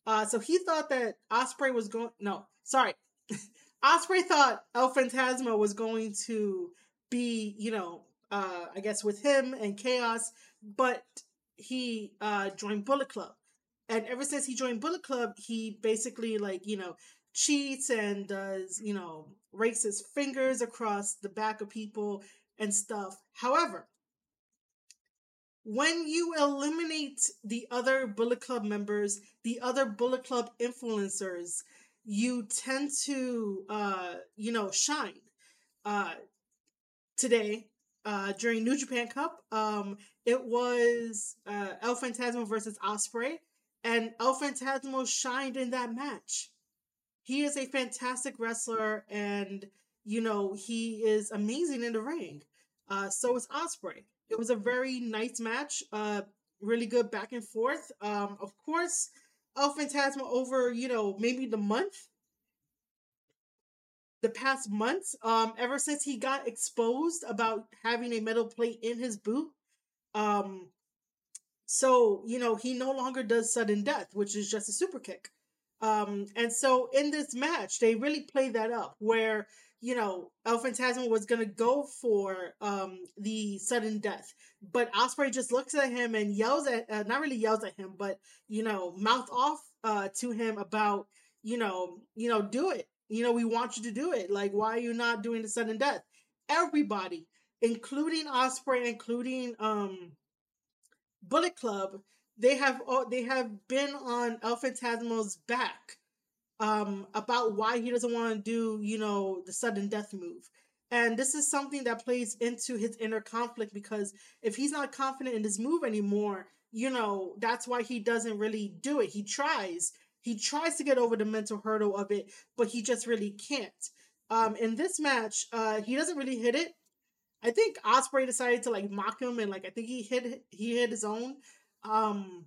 Uh, so he thought that Ospreay was going. No, sorry, Osprey thought El Phantasmo was going to be, you know, uh, I guess with him and Chaos, but he uh, joined Bullet Club and ever since he joined Bullet Club, he basically like you know cheats and does you know rakes his fingers across the back of people and stuff. However, when you eliminate the other Bullet Club members, the other Bullet Club influencers, you tend to uh, you know shine. Uh, today, uh, during New Japan Cup, um, it was uh, El Phantasmo versus Ospreay and El Phantasmo shined in that match. He is a fantastic wrestler, and you know he is amazing in the ring. Uh, so is Ospreay. It was a very nice match. Uh, really good back and forth. Um, of course, El Phantasmo over you know maybe the month, the past months. Um, ever since he got exposed about having a metal plate in his boot. Um, so, you know, he no longer does sudden death, which is just a super kick. Um, and so in this match, they really play that up where, you know, El Phantasmo was gonna go for um the sudden death, but Ospreay just looks at him and yells at, uh, not really yells at him, but you know, mouth off uh to him about, you know, you know, do it. You know, we want you to do it. Like, why are you not doing the sudden death? Everybody, including Ospreay, including um Bullet Club, they have all, they have been on El Phantasmo's back um, about why he doesn't want to do, you know, the sudden death move. And this is something that plays into his inner conflict because if he's not confident in his move anymore, you know, that's why he doesn't really do it. He tries. He tries to get over the mental hurdle of it, but he just really can't. Um, in this match, uh, he doesn't really hit it. I think Ospreay decided to like mock him and like I think he hit he hit his own um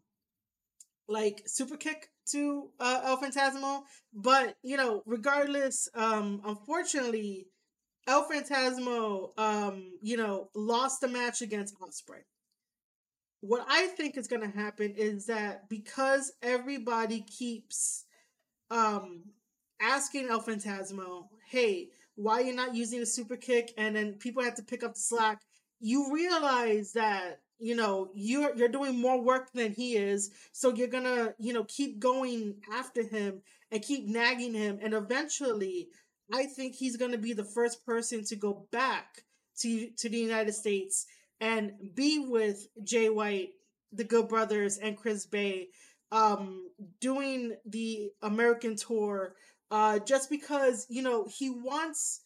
like super kick to uh, El Phantasmo. But you know, regardless, um, unfortunately, El Phantasmo, um, you know, lost the match against Ospreay. What I think is going to happen is that because everybody keeps um asking El Phantasmo, "Hey, why you're not using a super kick?" and then people have to pick up the slack, you realize that you know you're you're doing more work than he is so you're gonna you know keep going after him and keep nagging him and eventually i think he's gonna be the first person to go back to to the united states and be with jay white the good brothers and chris Bey, um doing the american tour uh just because you know he wants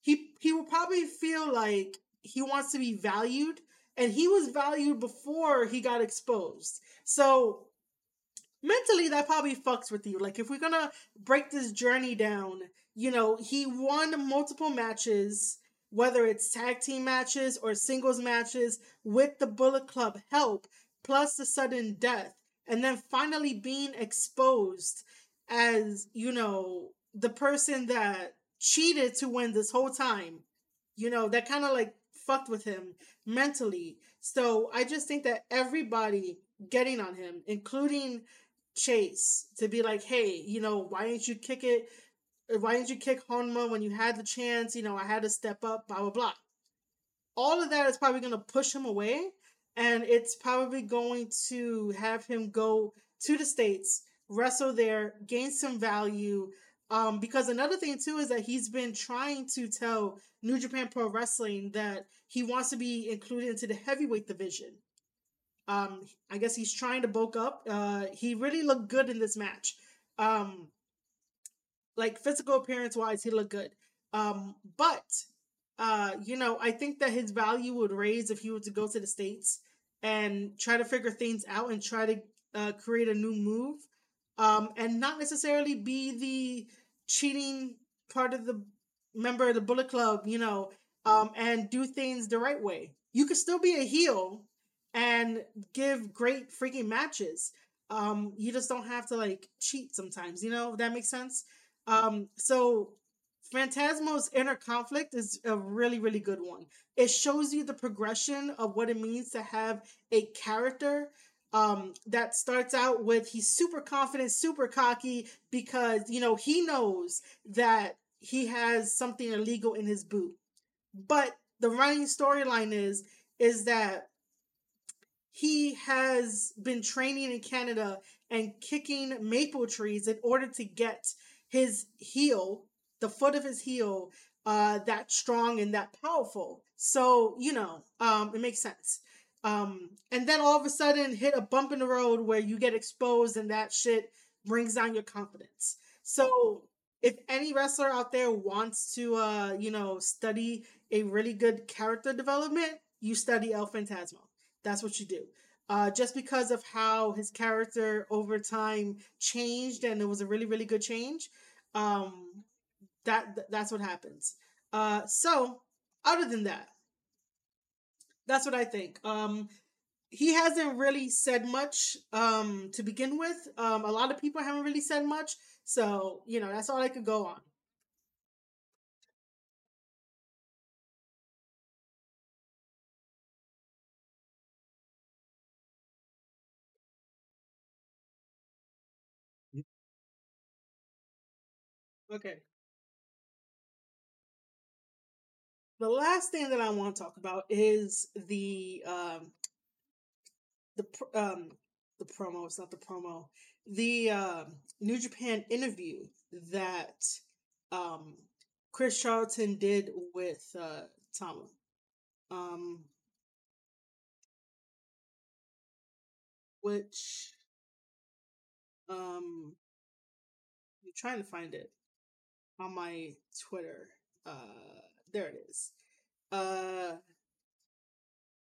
he he will probably feel like he wants to be valued and he was valued before he got exposed. So mentally that probably fucks with you. Like if we're gonna break this journey down, you know, he won multiple matches, whether it's tag team matches or singles matches with the Bullet Club help, plus the sudden death, and then finally being exposed as, you know, the person that cheated to win this whole time. You know, that kind of like fucked with him mentally. So I just think that everybody getting on him, including Chase, to be like, hey, you know, why didn't you kick it? Uh, why didn't you kick Honma when you had the chance? You know, I had to step up, blah, blah, blah. All of that is probably going to push him away. And it's probably going to have him go to the States, wrestle there, gain some value, um, because another thing too is that he's been trying to tell New Japan Pro Wrestling that he wants to be included into the heavyweight division. Um, I guess he's trying to bulk up. Uh, he really looked good in this match. Um, like physical appearance wise, he looked good. Um, but uh, you know, I think that his value would raise if he were to go to the states and try to figure things out and try to uh, create a new move, um, and not necessarily be the cheating part of the member of the Bullet Club, you know, um, and do things the right way. You could still be a heel and give great freaking matches. Um, you just don't have to like cheat sometimes, you know, if that makes sense. Um, so Phantasmo's inner conflict is a really, really good one. It shows you the progression of what it means to have a character um, that starts out with he's super confident, super cocky because you know he knows that he has something illegal in his boot. But the running storyline is is that he has been training in Canada and kicking maple trees in order to get his heel, the foot of his heel, uh, that strong and that powerful. So you know, um, it makes sense. Um, and then all of a sudden hit a bump in the road where you get exposed and that shit brings down your confidence. So if any wrestler out there wants to uh, you know, study a really good character development, you study El Phantasmo. That's what you do. Uh, just because of how his character over time changed and it was a really, really good change. Um, that that's what happens. Uh, so other than that, that's what I think. Um, he hasn't really said much um, to begin with. Um, a lot of people haven't really said much. So, you know, that's all I could go on. Okay. The last thing that I want to talk about is the um the um the promo. It's not the promo. The uh, New Japan interview that um Chris Charlton did with uh Tama. Um which um I'm trying to find it on my Twitter. Uh there it is. Uh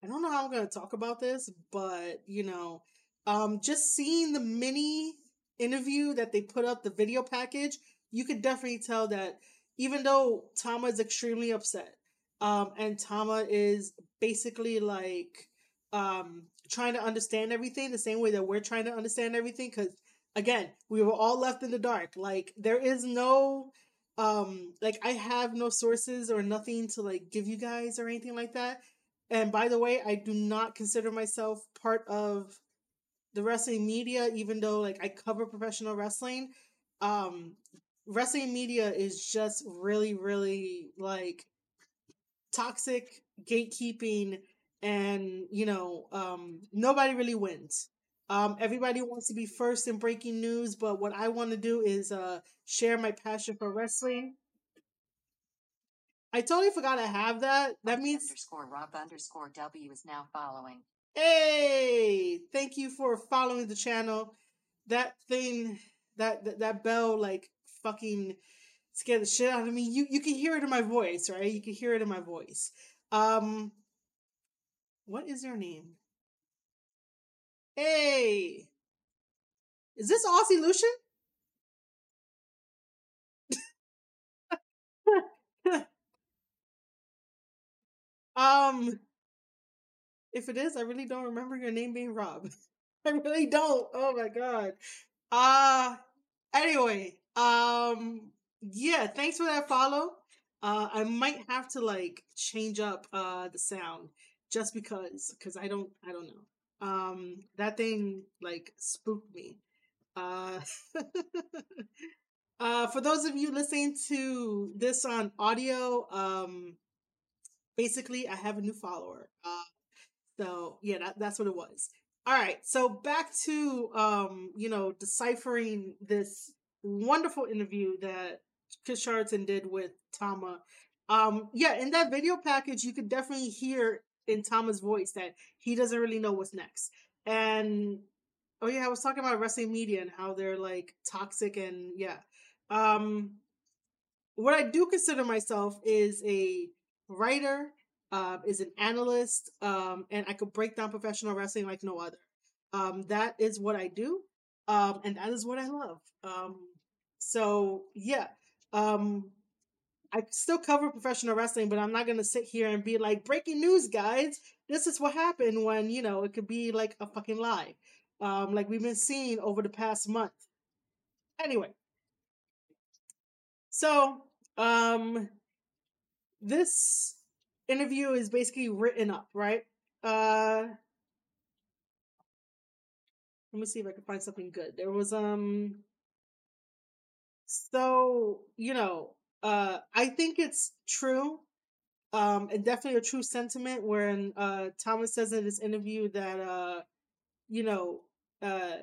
I don't know how I'm going to talk about this, but you know, um just seeing the mini interview that they put up the video package, you could definitely tell that even though Tama is extremely upset, um and Tama is basically like um trying to understand everything the same way that we're trying to understand everything cuz again, we were all left in the dark. Like there is no um like I have no sources or nothing to like give you guys or anything like that. And by the way, I do not consider myself part of the wrestling media even though like I cover professional wrestling. Um wrestling media is just really really like toxic gatekeeping and you know um nobody really wins um everybody wants to be first in breaking news but what i want to do is uh share my passion for wrestling. I totally forgot i have that. That means underscore Rob underscore W is now following. hey! Thank you for following the channel. That thing that that, that bell like fucking scared the shit out of me. You you can hear it in my voice right? You can hear it in my voice. Um what is your name hey is this aussie lucian um if it is i really don't remember your name being rob. I really don't. Oh my god. Uh anyway um yeah thanks for that follow. Uh i might have to like change up uh the sound just because because i don't i don't know um that thing like spooked me uh uh for those of you listening to this on audio um basically i have a new follower uh so yeah that, that's what it was. All right so back to um you know deciphering this wonderful interview that chris Charlton did with tama. Um yeah in that video package you could definitely hear in tama's voice that he doesn't really know what's next and oh yeah i was talking about wrestling media and how they're like toxic and yeah um what i do consider myself is a writer uh, is an analyst, um, and I could break down professional wrestling like no other. Um, that is what I do, um, and that is what I love. Um, so yeah, um, I still cover professional wrestling, but I'm not gonna sit here and be like breaking news, guys. This is what happened when you know it could be like a fucking lie, um, like we've been seeing over the past month. Anyway, so um, this interview is basically written up, right? Uh let me see if I can find something good. There was um so, you know, uh I think it's true. Um and definitely a true sentiment when uh Tama says in this interview that uh you know, uh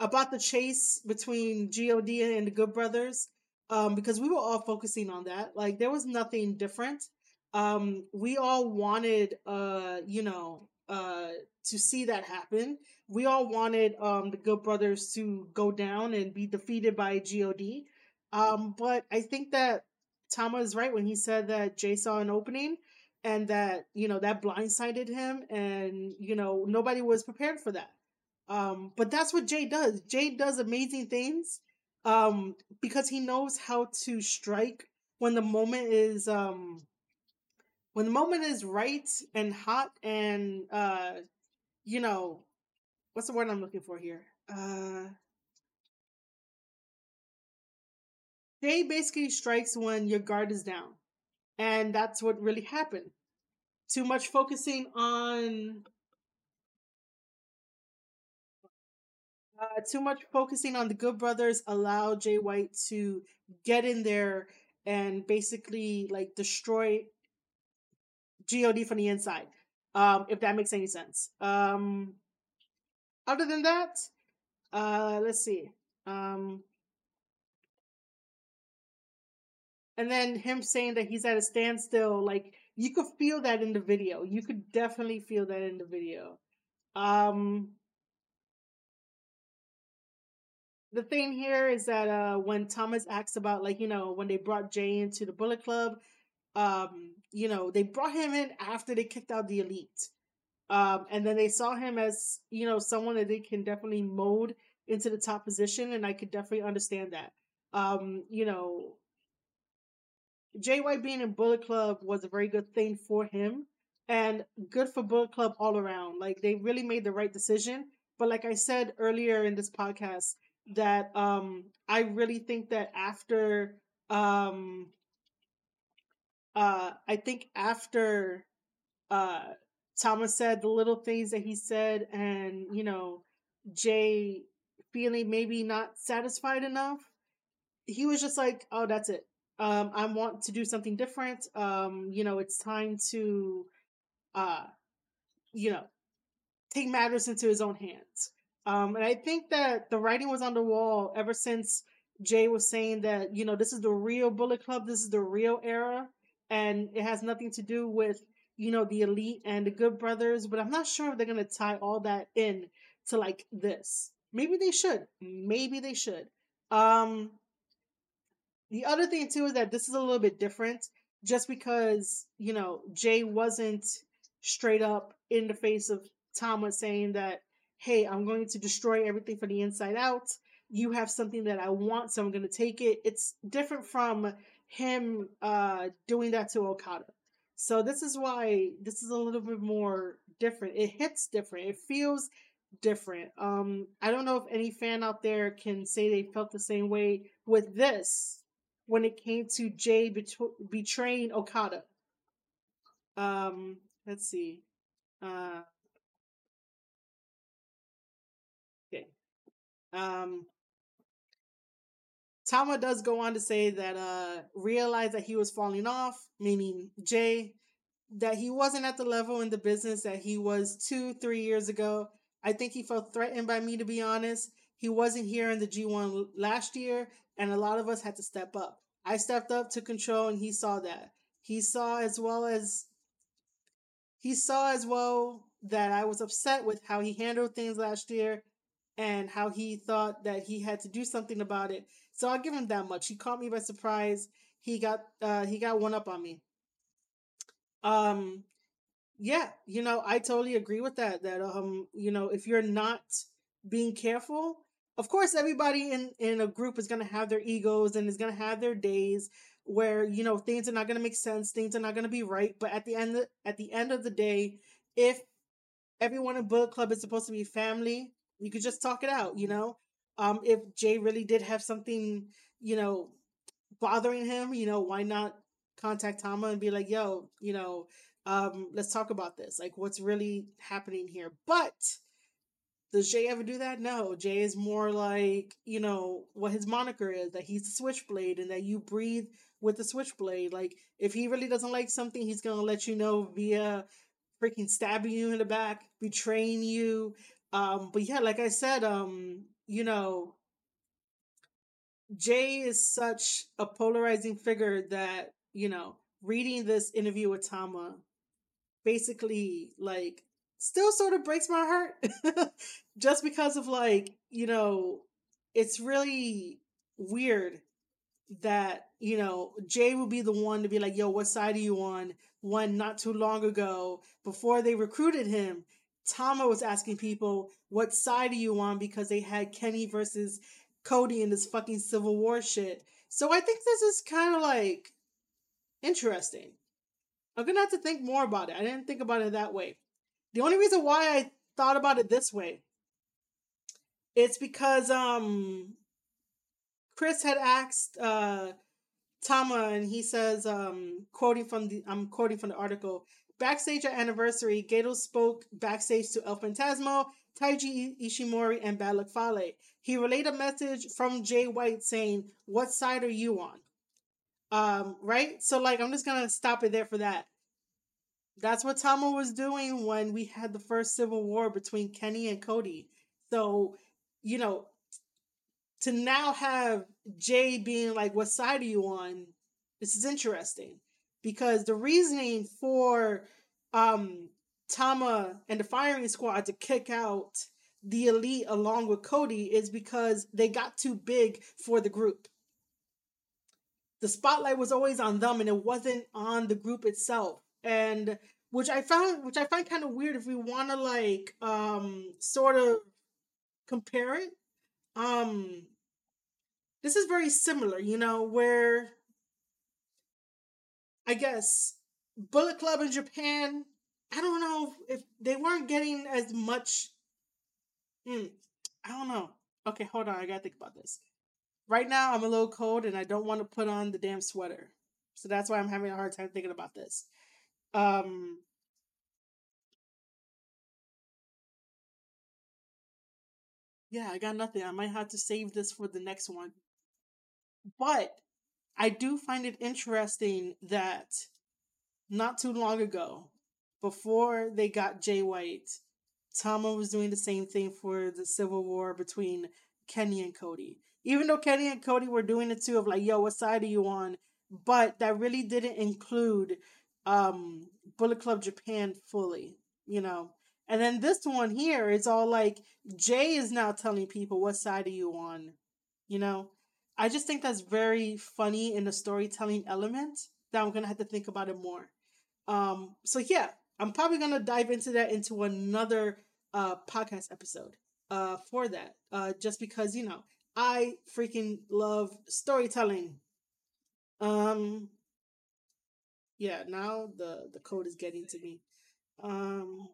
about the chase between God and the Good Brothers um, because we were all focusing on that. Like there was nothing different. Um, we all wanted, uh, you know, uh, to see that happen. We all wanted um, the Good Brothers to go down and be defeated by God. Um, but I think that Tama is right when he said that Jay saw an opening and that you know that blindsided him, and you know nobody was prepared for that. Um, but that's what Jay does. Jay does amazing things um, because he knows how to strike when the moment is um, when the moment is right and hot and uh, you know what's the word I'm looking for here? Uh, Jay basically strikes when your guard is down, and that's what really happened. Too much focusing on uh, too much focusing on the Good Brothers allowed Jay White to get in there and basically like destroy God from the inside. Um, if that makes any sense. Um, other than that, uh, let's see. Um, and then him saying that he's at a standstill, like you could feel that in the video. You could definitely feel that in the video. Um, the thing here is that uh, when Tama asks about, like, you know, when they brought Jay into the Bullet Club, um, you know, they brought him in after they kicked out the Elite. Um, and then they saw him as, you know, someone that they can definitely mold into the top position, and I could definitely understand that. Um, you know, Jay White being in Bullet Club was a very good thing for him and good for Bullet Club all around. Like they really made the right decision. But like I said earlier in this podcast, that um I really think that after um uh I think after uh Tama said the little things that he said and you know Jay feeling maybe not satisfied enough, he was just like, "Oh, that's it um, I want to do something different. Um, you know, it's time to, uh, you know, take matters into his own hands. Um, and I think that the writing was on the wall ever since Jay was saying that, you know, this is the real Bullet Club, this is the real era, and it has nothing to do with, you know, the elite and the good brothers. But I'm not sure if they're gonna tie all that in to like this. Maybe they should. Maybe they should. Um, the other thing too is that this is a little bit different just because, you know, Jay wasn't straight up in the face of Tama saying that, hey, I'm going to destroy everything from the inside out. You have something that I want, so I'm going to take it. It's different from him uh, doing that to Okada. So this is why this is a little bit more different. It hits different. It feels different. Um, I don't know if any fan out there can say they felt the same way with this when it came to Jay bet- betraying Okada. Um, let's see. Uh, okay. Um, Tama does go on to say that uh realized that he was falling off, meaning Jay, that he wasn't at the level in the business that he was two, three years ago. I think he felt threatened by me to be honest. He wasn't here in the G1 last year, and a lot of us had to step up. I stepped up to control and he saw that. He saw as well as he saw as well that I was upset with how he handled things last year and how he thought that he had to do something about it. So I'll give him that much. He caught me by surprise. He got uh he got one up on me. Um yeah, you know, I totally agree with that that um you know, if you're not being careful, of course everybody in in a group is going to have their egos and is going to have their days where you know things are not going to make sense things are not going to be right but at the end of, at the end of the day if everyone in book club is supposed to be family you could just talk it out you know? Um if jay really did have something you know bothering him you know why not contact tama and be like yo you know um let's talk about this like what's really happening here? But does Jay ever do that? No. Jay is more like, you know, what his moniker is that he's the switchblade and that you breathe with the switchblade. Like, if he really doesn't like something, he's going to let you know via freaking stabbing you in the back, betraying you. Um, but yeah, like I said, um, you know, Jay is such a polarizing figure that, you know, reading this interview with Tama basically like still sort of breaks my heart just because of like, you know, it's really weird that, you know, Jay will be the one to be like, yo, what side are you on? One not too long ago, before they recruited him, Tama was asking people, what side are you on? Because they had Kenny versus Cody in this fucking Civil War shit. So I think this is kind of like interesting. I'm gonna have to think more about it. I didn't think about it that way. The only reason why I thought about it this way, it's because um Chris had asked uh Tama and he says, um, quoting from the I'm quoting from the article, backstage at anniversary, Gedo spoke backstage to El Phantasmo, Taiji Ishimori, and Bad Luck Fale. He relayed a message from Jay White saying, What side are you on? Um, right? So like I'm just gonna stop it there for that. That's what Tama was doing when we had the first civil war between Kenny and Cody. So, you know, to now have Jay being like, What side are you on? This is interesting. Because the reasoning for um Tama and the firing squad to kick out the elite along with Cody is because they got too big for the group. The spotlight was always on them and it wasn't on the group itself. And which I found which I find kind of weird if we want to like um sort of compare it. Um this is very similar, you know, where I guess Bullet Club in Japan, I don't know if they weren't getting as much Hmm. I don't know. Okay, hold on. I gotta think about this. Right now, I'm a little cold and I don't want to put on the damn sweater. So that's why I'm having a hard time thinking about this. Um, yeah, I got nothing. I might have to save this for the next one. But I do find it interesting that not too long ago, before they got Jay White, Tama was doing the same thing for the civil war between Kenny and Cody. Even though Kenny and Cody were doing it too, of like, yo, what side are you on? But that really didn't include um Bullet Club Japan fully, you know. And then this one here, it's all like Jay is now telling people what side are you on, you know. I just think that's very funny in the storytelling element that I'm gonna have to think about it more. Um, so yeah, I'm probably gonna dive into that into another uh podcast episode uh for that. Uh just because, you know, I freaking love storytelling. Um yeah, now the the code is getting to me. Um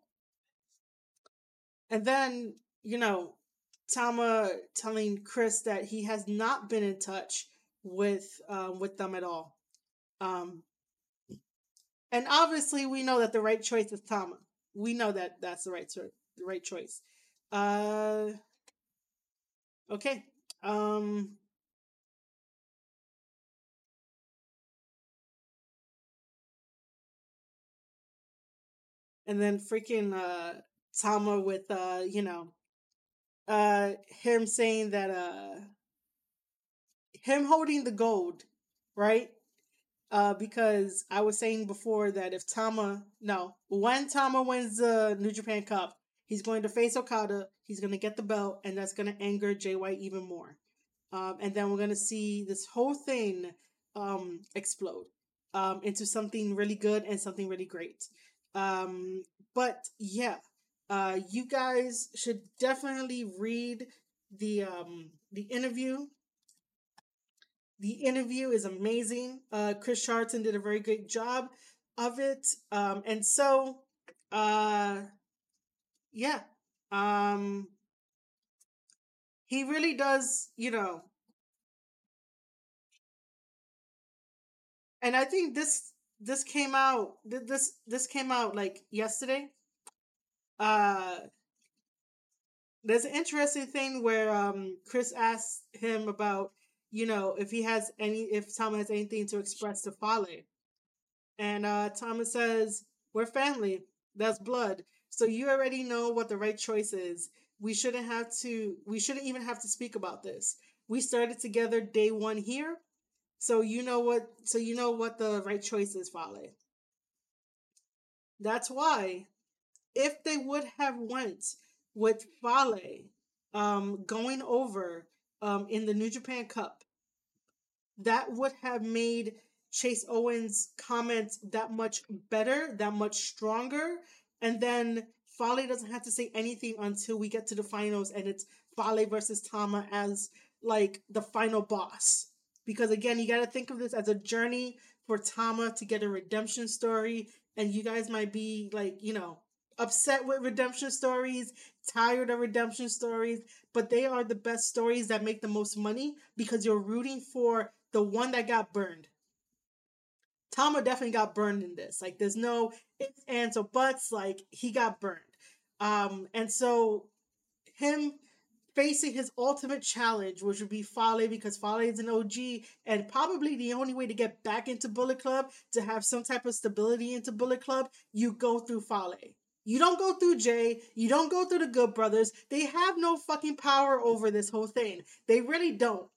and then, you know, Tama telling Chris that he has not been in touch with um with them at all. Um and obviously we know that the right choice is Tama. We know that that's the right choice the right choice. Uh okay. Um and then freaking uh Tama with uh, you know, uh him saying that uh him holding the gold, right? Uh, because I was saying before that if Tama, no, when Tama wins the New Japan Cup, He's going to face Okada. He's going to get the belt, and that's going to anger JY even more. Um, and then we're going to see this whole thing um, explode um, into something really good and something really great. Um, but yeah, uh, you guys should definitely read the um, the interview. The interview is amazing. Uh, Chris Charlton did a very great job of it, um, and so uh, yeah. Um he really does, you know. And I think this this came out this this came out like yesterday. Uh there's an interesting thing where um Chris asked him about, you know, if he has any if Tama has anything to express to Fale. And uh Tama says, We're family. That's blood. So you already know what the right choice is. We shouldn't have to, we shouldn't even have to speak about this. We started together day one here. So you know what, so you know what the right choice is, Fale. That's why if they would have went with Fale um, going over um, in the New Japan Cup, that would have made Chase Owens' comments that much better, that much stronger, and then Fale doesn't have to say anything until we get to the finals and it's Fale versus Tama as like the final boss. Because again, you got to think of this as a journey for Tama to get a redemption story. And you guys might be like, you know, upset with redemption stories, tired of redemption stories, but they are the best stories that make the most money because you're rooting for the one that got burned. Tama definitely got burned in this. Like, there's no ifs, ands, or buts. Like, he got burned. Um, and so him facing his ultimate challenge, which would be Fale because Fale is an OG and probably the only way to get back into Bullet Club to have some type of stability into Bullet Club, you go through Fale. You don't go through Jay. You don't go through the Good Brothers. They have no fucking power over this whole thing. They really don't.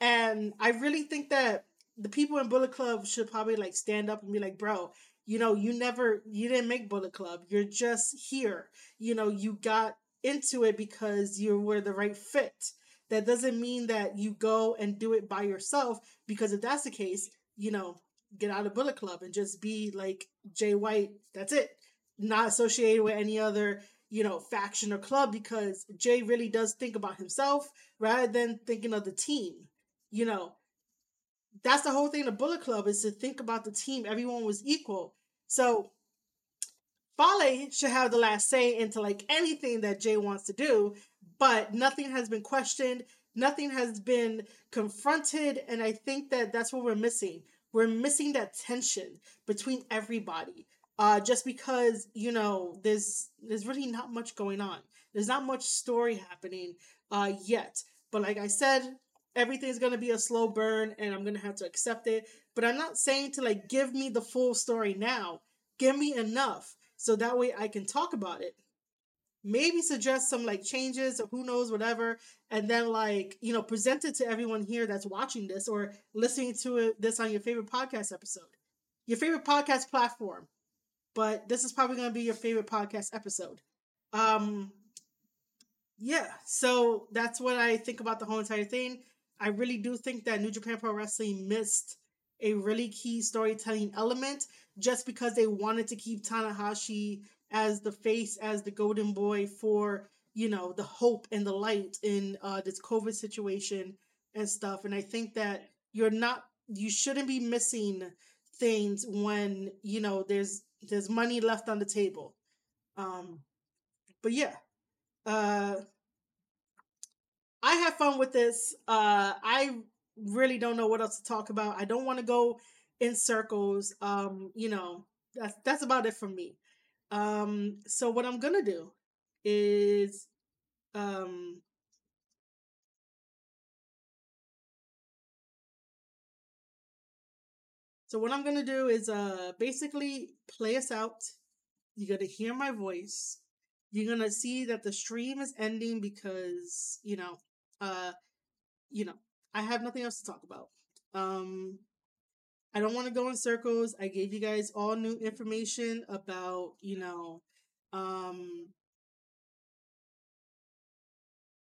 And I really think that the people in Bullet Club should probably like stand up and be like, bro, you know, you never, you didn't make Bullet Club. You're just here. You know, you got into it because you were the right fit. That doesn't mean that you go and do it by yourself, because if that's the case, you know, get out of Bullet Club and just be like Jay White. That's it. Not associated with any other, you know, faction or club because Jay really does think about himself rather than thinking of the team. You know, that's the whole thing of Bullet Club is to think about the team. Everyone was equal. So Fale should have the last say into like anything that Jay wants to do, but nothing has been questioned, nothing has been confronted, and I think that that's what we're missing. We're missing that tension between everybody. Uh, just because you know there's there's really not much going on. There's not much story happening uh, yet. But like I said, everything's gonna be a slow burn, and I'm gonna have to accept it. But I'm not saying to like give me the full story now. Give me enough so that way I can talk about it. Maybe suggest some like changes or who knows, whatever, and then like, you know, present it to everyone here that's watching this or listening to this on your favorite podcast episode, your favorite podcast platform. But this is probably going to be your favorite podcast episode. Um, yeah, so that's what I think about the whole entire thing. I really do think that New Japan Pro Wrestling missed a really key storytelling element just because they wanted to keep Tanahashi as the face, as the golden boy for, you know, the hope and the light in uh, this COVID situation and stuff. And I think that you're not, you shouldn't be missing things when, you know, there's, there's money left on the table. Um, but yeah, uh, I have fun with this. Uh, I really don't know what else to talk about. I don't want to go in circles. Um, you know, that's that's about it for me. Um, so what I'm gonna do is um So what I'm gonna do is uh basically play us out. You're gonna hear my voice. You're gonna see that the stream is ending because, you know, uh you know, I have nothing else to talk about. Um I don't want to go in circles. I gave you guys all new information about, you know, um,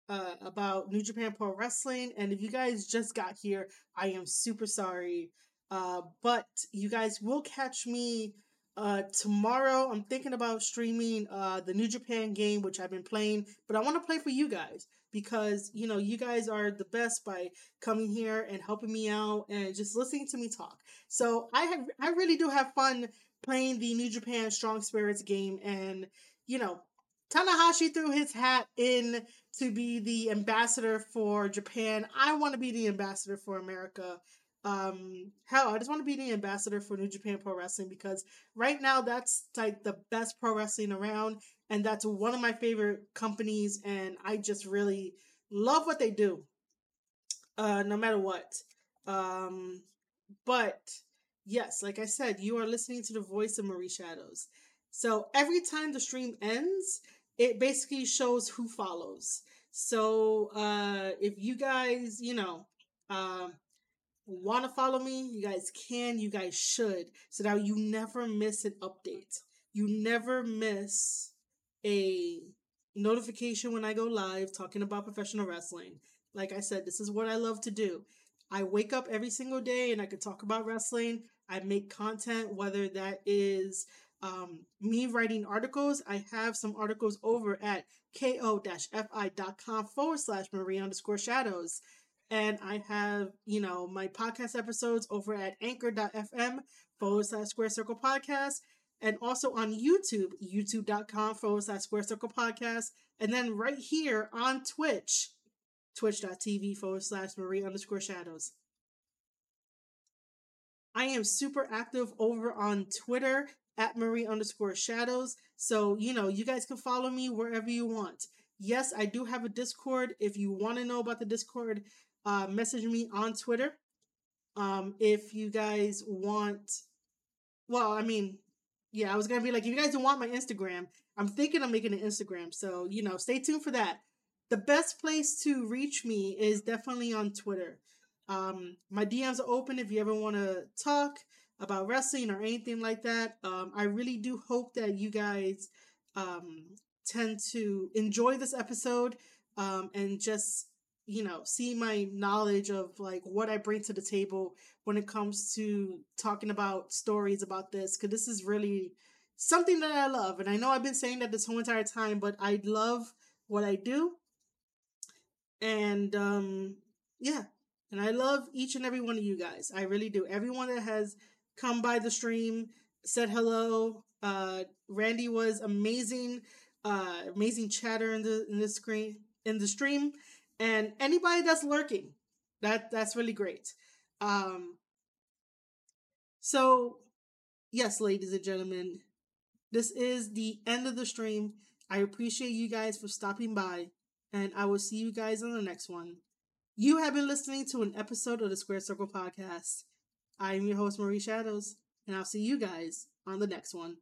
uh, about New Japan Pro Wrestling. And if you guys just got here, I am super sorry. Uh, but you guys will catch me uh, tomorrow. I'm thinking about streaming uh, the New Japan game, which I've been playing, but I want to play for you guys because you know you guys are the best by coming here and helping me out and just listening to me talk. So I have I really do have fun playing the New Japan Strong Spirits game and you know Tanahashi threw his hat in to be the ambassador for Japan. I want to be the ambassador for America. Um, hell, I just want to be the ambassador for New Japan Pro Wrestling because right now that's like the best pro wrestling around and that's one of my favorite companies and i just really love what they do uh no matter what. Um but yes like i said you are listening to the voice of marie shadows. So every time the stream ends it basically shows who follows. So uh if you guys you know um want to follow me you guys can you guys should so that you never miss an update you never miss a notification when I go live talking about professional wrestling. Like I said, this is what I love to do. I wake up every single day and I can talk about wrestling. I make content, whether that is um, me writing articles. I have some articles over at ko-fi.com forward slash Marie underscore shadows. And I have, you know, my podcast episodes over at anchor.fm forward slash square circle podcast and also on YouTube, youtube.com forward slash square circle podcast. And then right here on Twitch, twitch.tv forward slash Marie underscore shadows. I am super active over on Twitter at Marie underscore shadows. So, you know, you guys can follow me wherever you want. Yes, I do have a Discord. If you want to know about the Discord, uh, message me on Twitter. Um, if you guys want, well, I mean, yeah, I was gonna be like, if you guys don't want my Instagram, I'm thinking of making an Instagram. So you know, stay tuned for that. The best place to reach me is definitely on Twitter. Um, my DMs are open if you ever want to talk about wrestling or anything like that. Um, I really do hope that you guys um, tend to enjoy this episode um, and just you know see my knowledge of like what I bring to the table when it comes to talking about stories about this because this is really something that I love and I know I've been saying that this whole entire time but I love what I do and um yeah and I love each and every one of you guys I really do everyone that has come by the stream said hello uh Randy was amazing uh amazing chatter in the in the screen in the stream and anybody that's lurking that that's really great. Um so yes ladies and gentlemen this is the end of the stream. I appreciate you guys for stopping by and i will see you guys on the next one. You have been listening to an episode of the square circle podcast. I am your host marie shadows and i'll see you guys on the next one